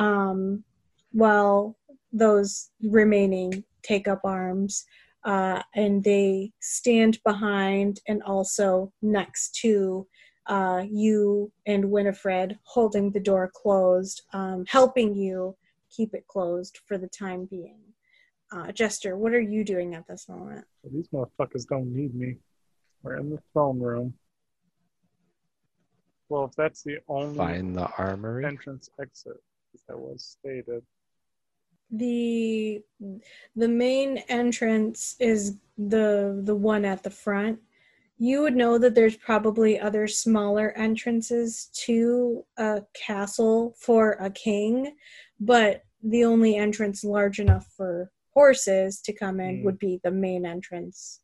um, while those remaining take up arms uh, and they stand behind and also next to uh, you and Winifred, holding the door closed, um, helping you keep it closed for the time being. Uh, Jester, what are you doing at this moment? These motherfuckers don't need me. We're in the throne room. Well, if that's the only Find the armory. entrance exit, as that was stated. the The main entrance is the the one at the front. You would know that there's probably other smaller entrances to a castle for a king, but the only entrance large enough for horses to come in Mm. would be the main entrance.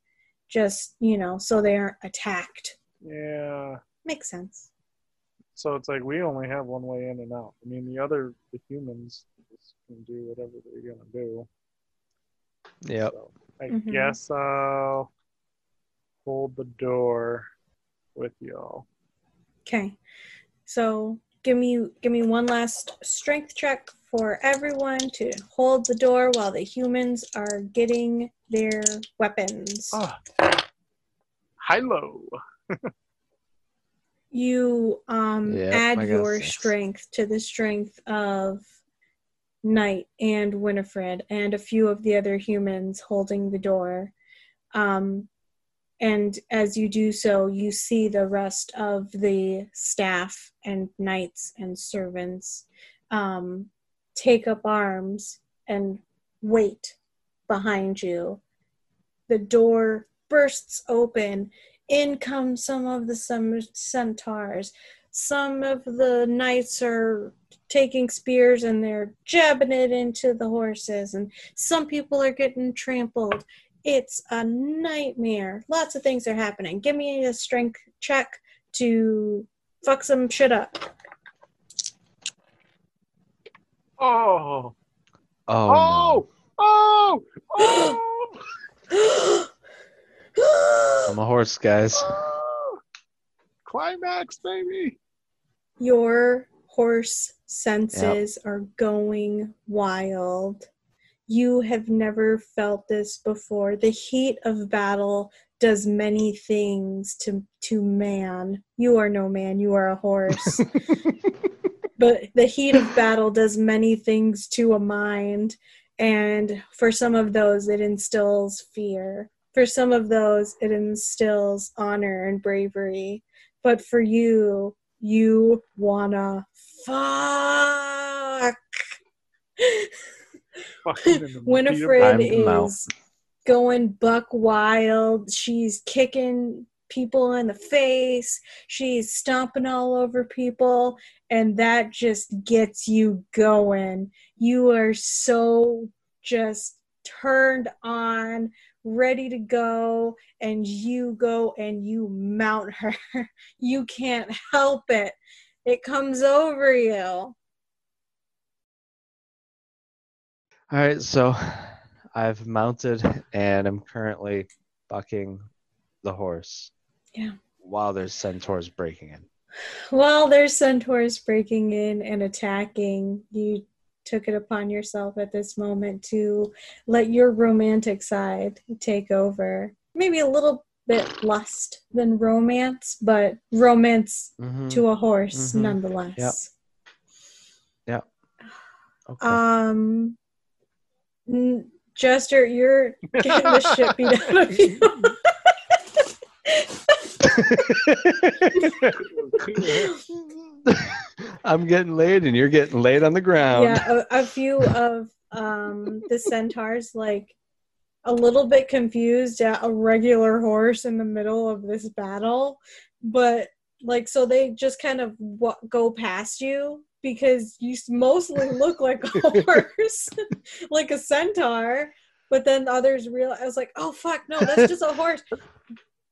Just, you know, so they aren't attacked. Yeah. Makes sense. So it's like we only have one way in and out. I mean, the other, the humans just can do whatever they're gonna do. Yeah. So I Mhm. guess I'll hold the door with y'all. Okay. So give me give me one last strength check for everyone to hold the door while the humans are getting their weapons. Ah. Hilo. You um Yep, add your strength to the strength of Knight and Winifred and a few of the other humans holding the door. Um and as you do so, you see the rest of the staff and knights and servants um, take up arms and wait behind you. The door bursts open. In come some of the some centaurs. Some of the knights are taking spears and they're jabbing it into the horses, and some people are getting trampled. It's a nightmare. Lots of things are happening. Give me a strength check to fuck some shit up. Oh, Oh, oh, oh, oh, no. I'm a horse, guys. oh. Climax, baby. Your horse senses are going wild. You have never felt this before. The heat of battle does many things to to man. You are no man, you are a horse. but the heat of battle does many things to a mind and for some of those it instills fear. For some of those it instills honor and bravery. But for you, you wanna fuck. Fucking in the heat of Winifred I'm out. is going buck wild. She's kicking people in the face. She's stomping all over people. And that just gets you going. You are so just turned on, ready to go. And you go and you mount her. You can't help it. It comes over you. All right, so I've mounted and I'm currently bucking the horse. Yeah. While there's centaurs breaking in. While there's centaurs breaking in and attacking, you took it upon yourself at this moment to let your romantic side take over. Maybe a little bit lust than romance, but romance Mhm. to a horse Mhm. nonetheless. Okay. Um, n- Jester, you're getting the shit beat out of you. I'm getting laid and you're getting laid on the ground. yeah, a, a few of um, the centaurs like a little bit confused at a regular horse in the middle of this battle, but like so they just kind of wa- go past you because you mostly look like a horse, like a centaur. But then others realize I was like, oh fuck, no, that's just a horse.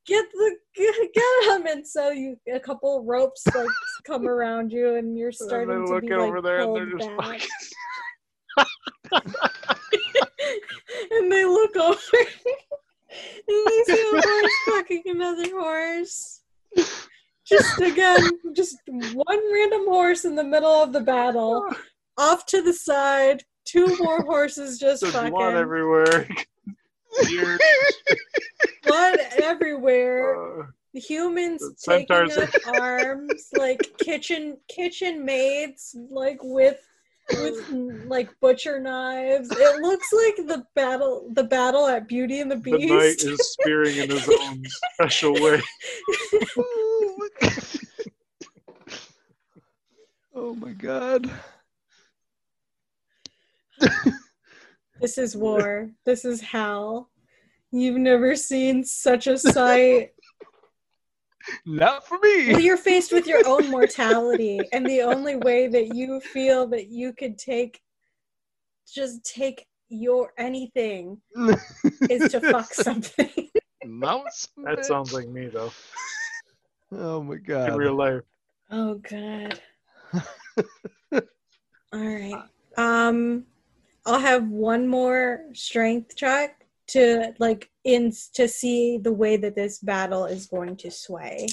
Get the get, get him, and so you a couple ropes like come around you, and you're And starting then to look be over like there and they're just back. fucking. and they look over and they see a horse fucking another horse. Just again, just one random horse in the middle of the battle, off to the side, two more horses just There's fucking blood everywhere. You're, blood everywhere. uh, Humans The taking up arms, like kitchen kitchen maids, like with with like butcher knives. It looks like the battle the battle at Beauty and the the Beast. knight is spearing in his own special way. oh my god. This is war. This is hell. You've never seen such a sight. Not for well, me. you're faced with your own mortality, and the only way that you feel that you could take, just take your anything, is to fuck something. Mouse. That sounds like me though. Oh my In god. real life. Oh god. All right. Um I'll have one more strength check to like in to see the way that this battle is going to sway.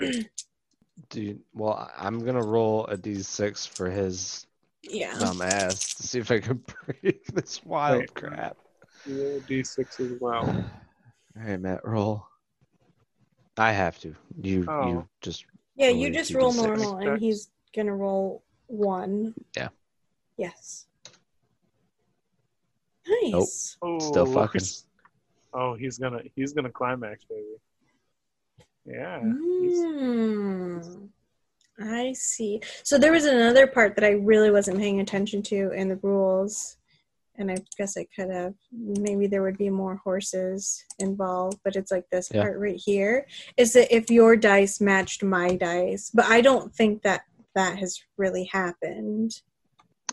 Dude, well, I'm gonna roll a d6 for his Yeah. dumb ass to see if I can break this wild Wait. crap. You roll D6 as well. All right, Matt, roll. I have to. You, Oh. you just. Yeah, you just roll 2d6. normal and he's gonna roll one. Yeah. Yes. Nice. Oh, Still fucking. he's- Oh, he's gonna he's gonna climax, baby. Yeah. Mm, I see. So there was another part that I really wasn't paying attention to in the rules, and I guess I could have. Maybe there would be more horses involved, but it's like this Yeah. part right here is that if your dice matched my dice, but I don't think that that has really happened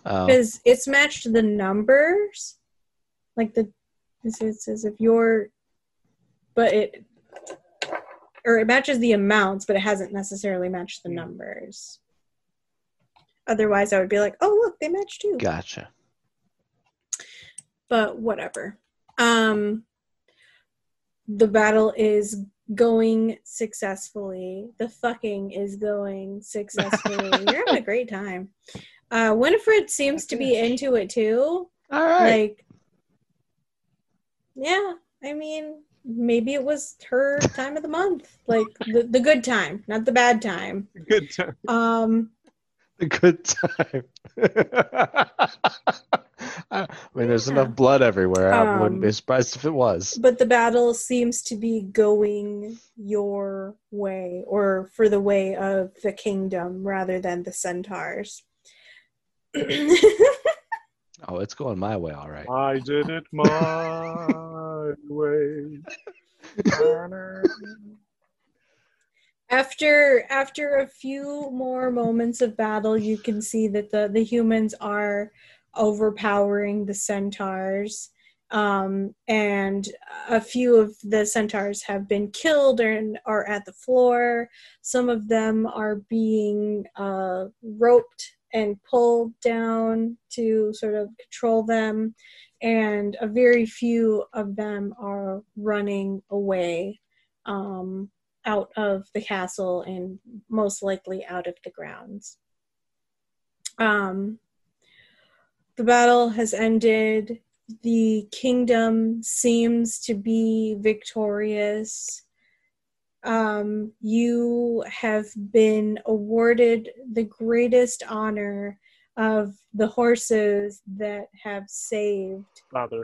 Oh, because it's matched the numbers like the this is says if you're but it or it matches the amounts but it hasn't necessarily matched the numbers. Otherwise i would be like oh look they match too. Gotcha. but whatever. Um the battle is going successfully. The fucking is going successfully. You're having a great time. Uh winifred seems to be into it too. All right. like yeah i mean maybe it was her time of the month like the, the good time not the bad time Good time. um a good time. I mean, there's Yeah. enough blood everywhere. I wouldn't be Um, surprised if it was. but the battle seems to be going your way or for the way of the kingdom rather than the centaurs Oh, it's going my way, all right. I did it my way. after after a few more moments of battle you can see that the the humans are overpowering the centaurs um, and a few of the centaurs have been killed and are at the floor some of them are being uh, roped and pulled down to sort of control them and a very few of them are running away um, out of the castle and most likely out of the grounds. Um, the battle has ended. The kingdom seems to be victorious. Um, you have been awarded the greatest honor of the horses that have saved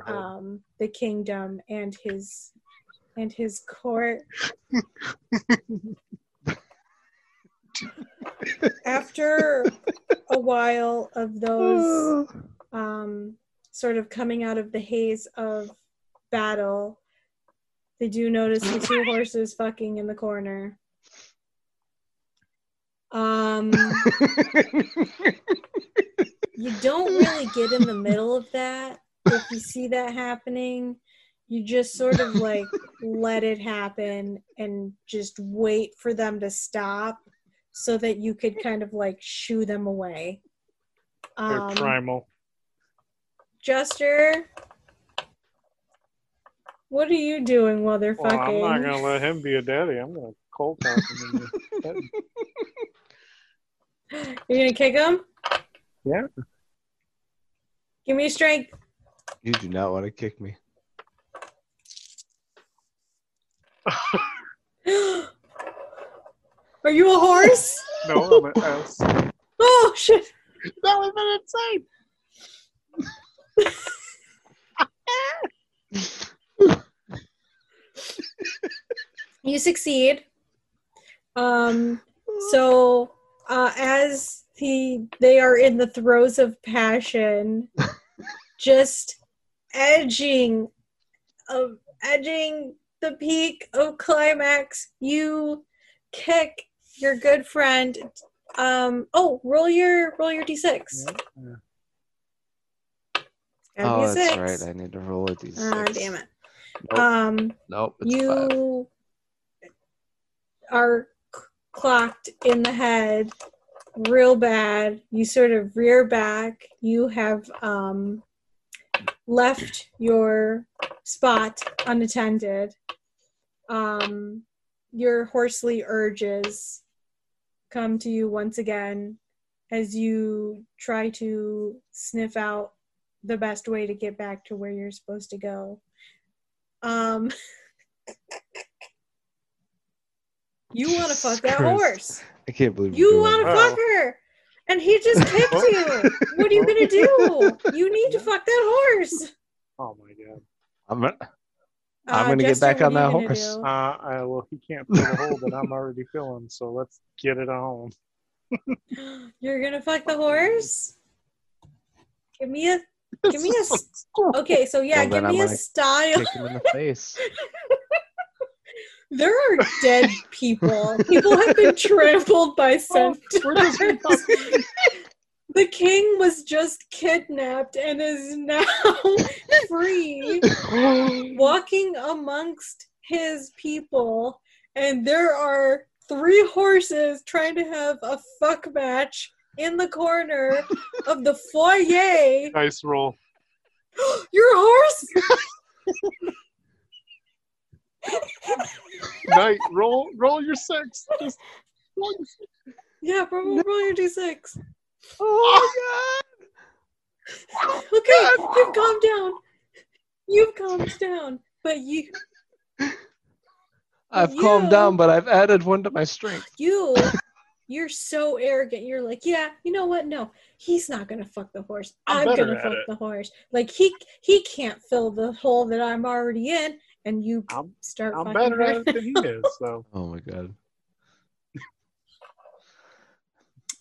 um, the kingdom and his and his court. After a while of those um, sort of coming out of the haze of battle, they do notice the two horses fucking in the corner. Um, you don't really get in the middle of that if you see that happening you just sort of like let it happen and just wait for them to stop so that you could kind of like shoo them away They're um, primal. Jester, what are you doing while they're Well, I'm not gonna let him be a daddy. I'm gonna cold talk him. in the head. You're gonna kick him? Yeah. Give me strength. You do not want to kick me. Are you a horse? No, I'm an S. Oh shit! That would have been insane. You succeed. Um, so uh, as he they are in the throes of passion, just edging of edging the peak of climax, you kick your good friend. Um, oh, roll your roll your d6. Yeah. Gotta Oh, be a that's six. right. I need to roll a d6. Ah, damn it. Nope. Um, nope. It's five. you are c- clocked in the head real bad. You sort of rear back. You have um, left your spot unattended. Um, your horsely urges come to you once again as you try to sniff out the best way to get back to where you're supposed to go. Um, You want to fuck that Christ. horse. I can't believe You want to fuck her. And he just kicked you. What are you going to do? You need to fuck that horse. Oh my god. I'm gonna, I'm Uh, gonna get back on that horse. Uh, I, well, he can't feel the hole that I'm already feeling, so let's get it on. You're going to fuck the horse? Give me a. Give me a. s- Okay, so yeah, Well, give then I'm me a style. kick him in the face. There are dead people. People have been trampled by centaurs. we're the king was just kidnapped and is now free, walking amongst his people. And there are three horses trying to have a fuck match in the corner of the foyer. Nice roll. You're horse? Knight. Roll. Roll your six. Just roll your six. Yeah, roll, roll your d6. Oh my God. Okay, you've calmed down. You've calmed down. But you I've You- calmed down, but I've added one to my strength. you you're so arrogant. You're like, yeah, you know what? No, he's not gonna fuck the horse. I'm I'm, gonna fuck it." the horse. Like he he can't fill the hole that I'm already in, and you I'm, start. I'm better her. at it than he is. So Oh my god.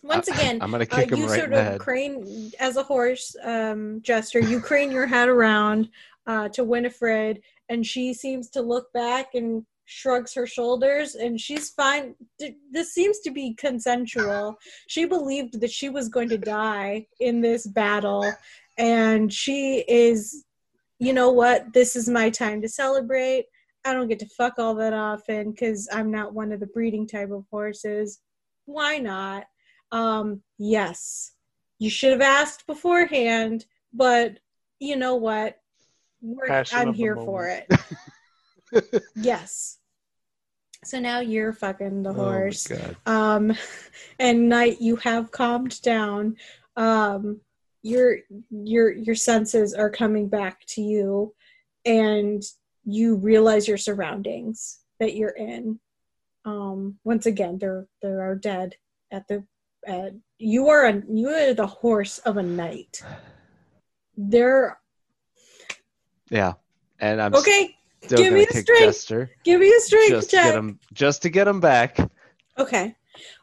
Once again, I'm gonna uh, kick him you right sort in the of head. crane as a horse um, Jester. You crane your head around uh, to Winifred, and she seems to look back and shrugs her shoulders, and she's fine. This seems to be consensual. She believed that she was going to die in this battle, and she is, you know what? This is my time to celebrate. I don't get to fuck all that often because I'm not one of the breeding type of horses. Why not? Um, yes, you should have asked beforehand, but you know what? I'm here for it. yes. So now you're fucking the Oh horse. god. um, and Knight you have calmed down. Um, your your your senses are coming back to you, and you realize your surroundings that you're in. Um, once again, there there are dead at the. At, you are a you are the horse of a knight. There. Yeah. And I'm Okay, give me a strength give me a strength just to get him just to get him back. Okay.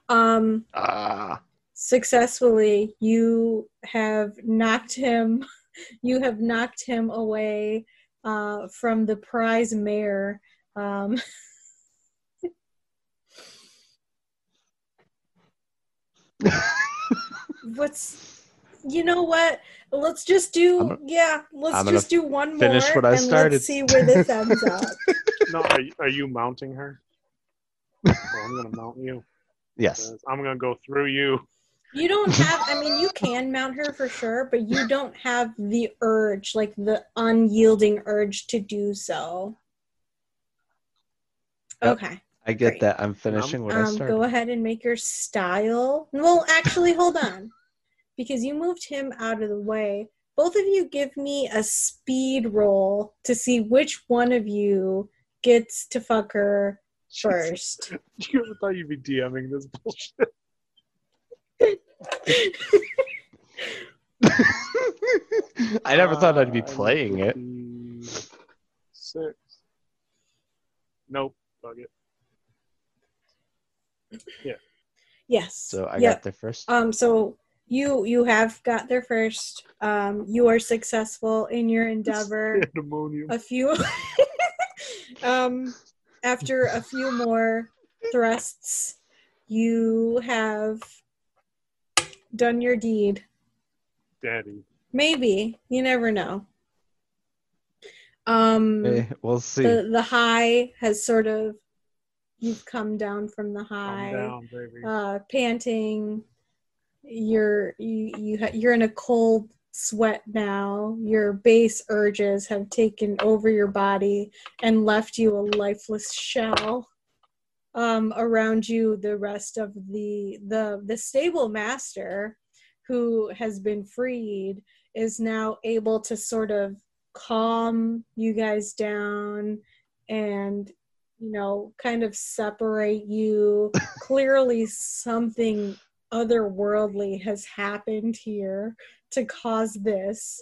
Um. Ah. Successfully you have knocked him you have knocked him away uh, from the prize mare um, what's you know what let's just do I'm gonna- yeah let's I'm just do one more finish what I and started. let's see where this ends up no, are you, are you mounting her? Well, I'm gonna mount you. yes I'm gonna go through you. You don't have, I mean, you can mount her for sure, but you don't have the urge, like the unyielding urge to do so. Yep. Okay. I get Great. that. I'm finishing what I Um, started. go ahead and make your style. Well, actually, hold on. Because you moved him out of the way. Both of you give me a speed roll to see which one of you gets to fuck her first. You ever thought you'd be DMing this bullshit? I never thought I'd be Uh, playing it. Six. Nope. Bug it. yes. So I Yep. got there first. Um, so you you have got there first. Um, you are successful in your endeavor. Pandemonium. a few um after a few more thrusts you have done your deed Daddy. maybe you never know um we'll see. the the high has sort of you've come down from the high down, baby. uh, panting. You're you, you ha- you're in a cold sweat now. Your base urges have taken over your body and left you a lifeless shell. Um, around you, the rest of the the the stable master, who has been freed, is now able to sort of calm you guys down and you know kind of separate you clearly something otherworldly has happened here to cause this.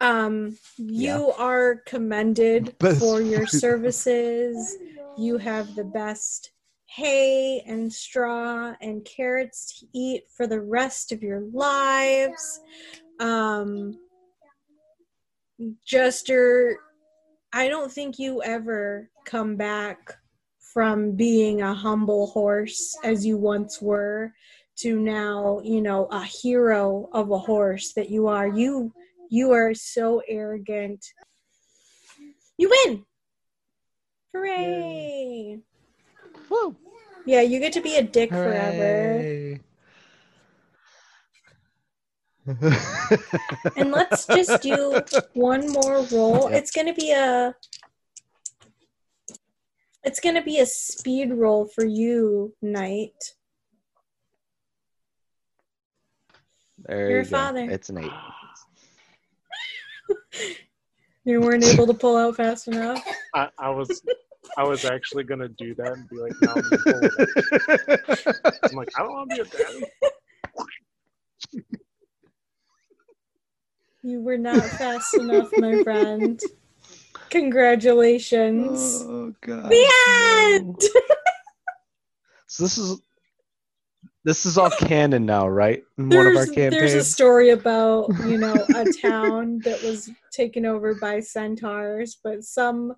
Um, you are commended for your services. You have the best hay and straw and carrots to eat for the rest of your lives. Um, Jester, I don't think you ever come back from being a humble horse as you once were to now, you know, a hero of a horse that you are. You you are so arrogant. You win. Hooray. Woo! Yeah, you get to be a dick forever. And let's just do one more roll. Yep. It's gonna be a it's gonna be a speed roll for you, Knight. there Your you go. father. It's an eight. You weren't able to pull out fast enough. I, I was I was actually gonna do that and be like, no, I'm, gonna pull it out. I'm like, I don't want to be a daddy. You were not fast enough, my friend. Congratulations. oh god. the no. end! So this is this is all canon now, right? In one of our There's, there's a story about, you know, a town that was taken over by centaurs, but some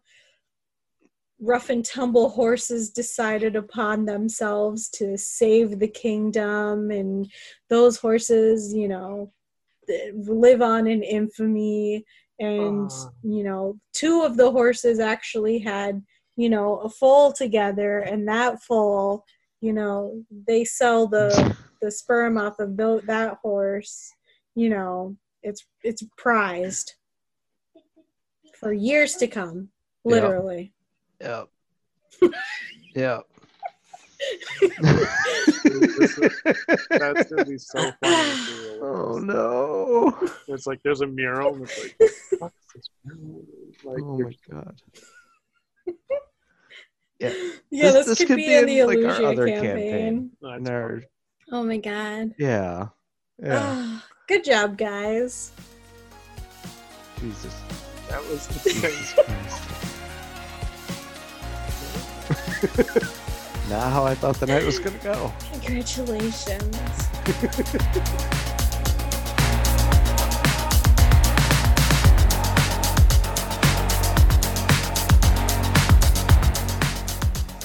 rough and tumble horses decided upon themselves to save the kingdom, and those horses, you know, live on in infamy. And, Ah. you know, two of the horses actually had, you know, a foal together, and that foal, you know, they sell the the sperm off of that horse, you know, it's it's prized for years to come, literally. Yep. Yep. This is- That's gonna be so funny. if oh no. It's like there's a mural and it's like, fuck is this mural? Like, Oh my god. Yeah. Yeah, This- this, this could, could be, be in the in, like, our other campaign. campaign. no, our, Oh my god. yeah. Yeah. Ah, good job, guys. Jesus. that was Jesus Christ. Not how I thought the night was gonna go. Congratulations.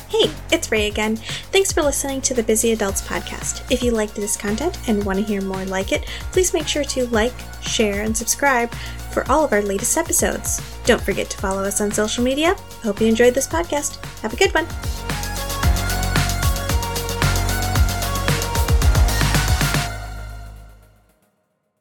Hey, it's Ray again. Thanks for listening to the Busy Adults podcast. If you liked this content and want to hear more like it, please make sure to like, share, and subscribe for all of our latest episodes. Don't forget to follow us on social media. Hope you enjoyed this podcast. Have a good one.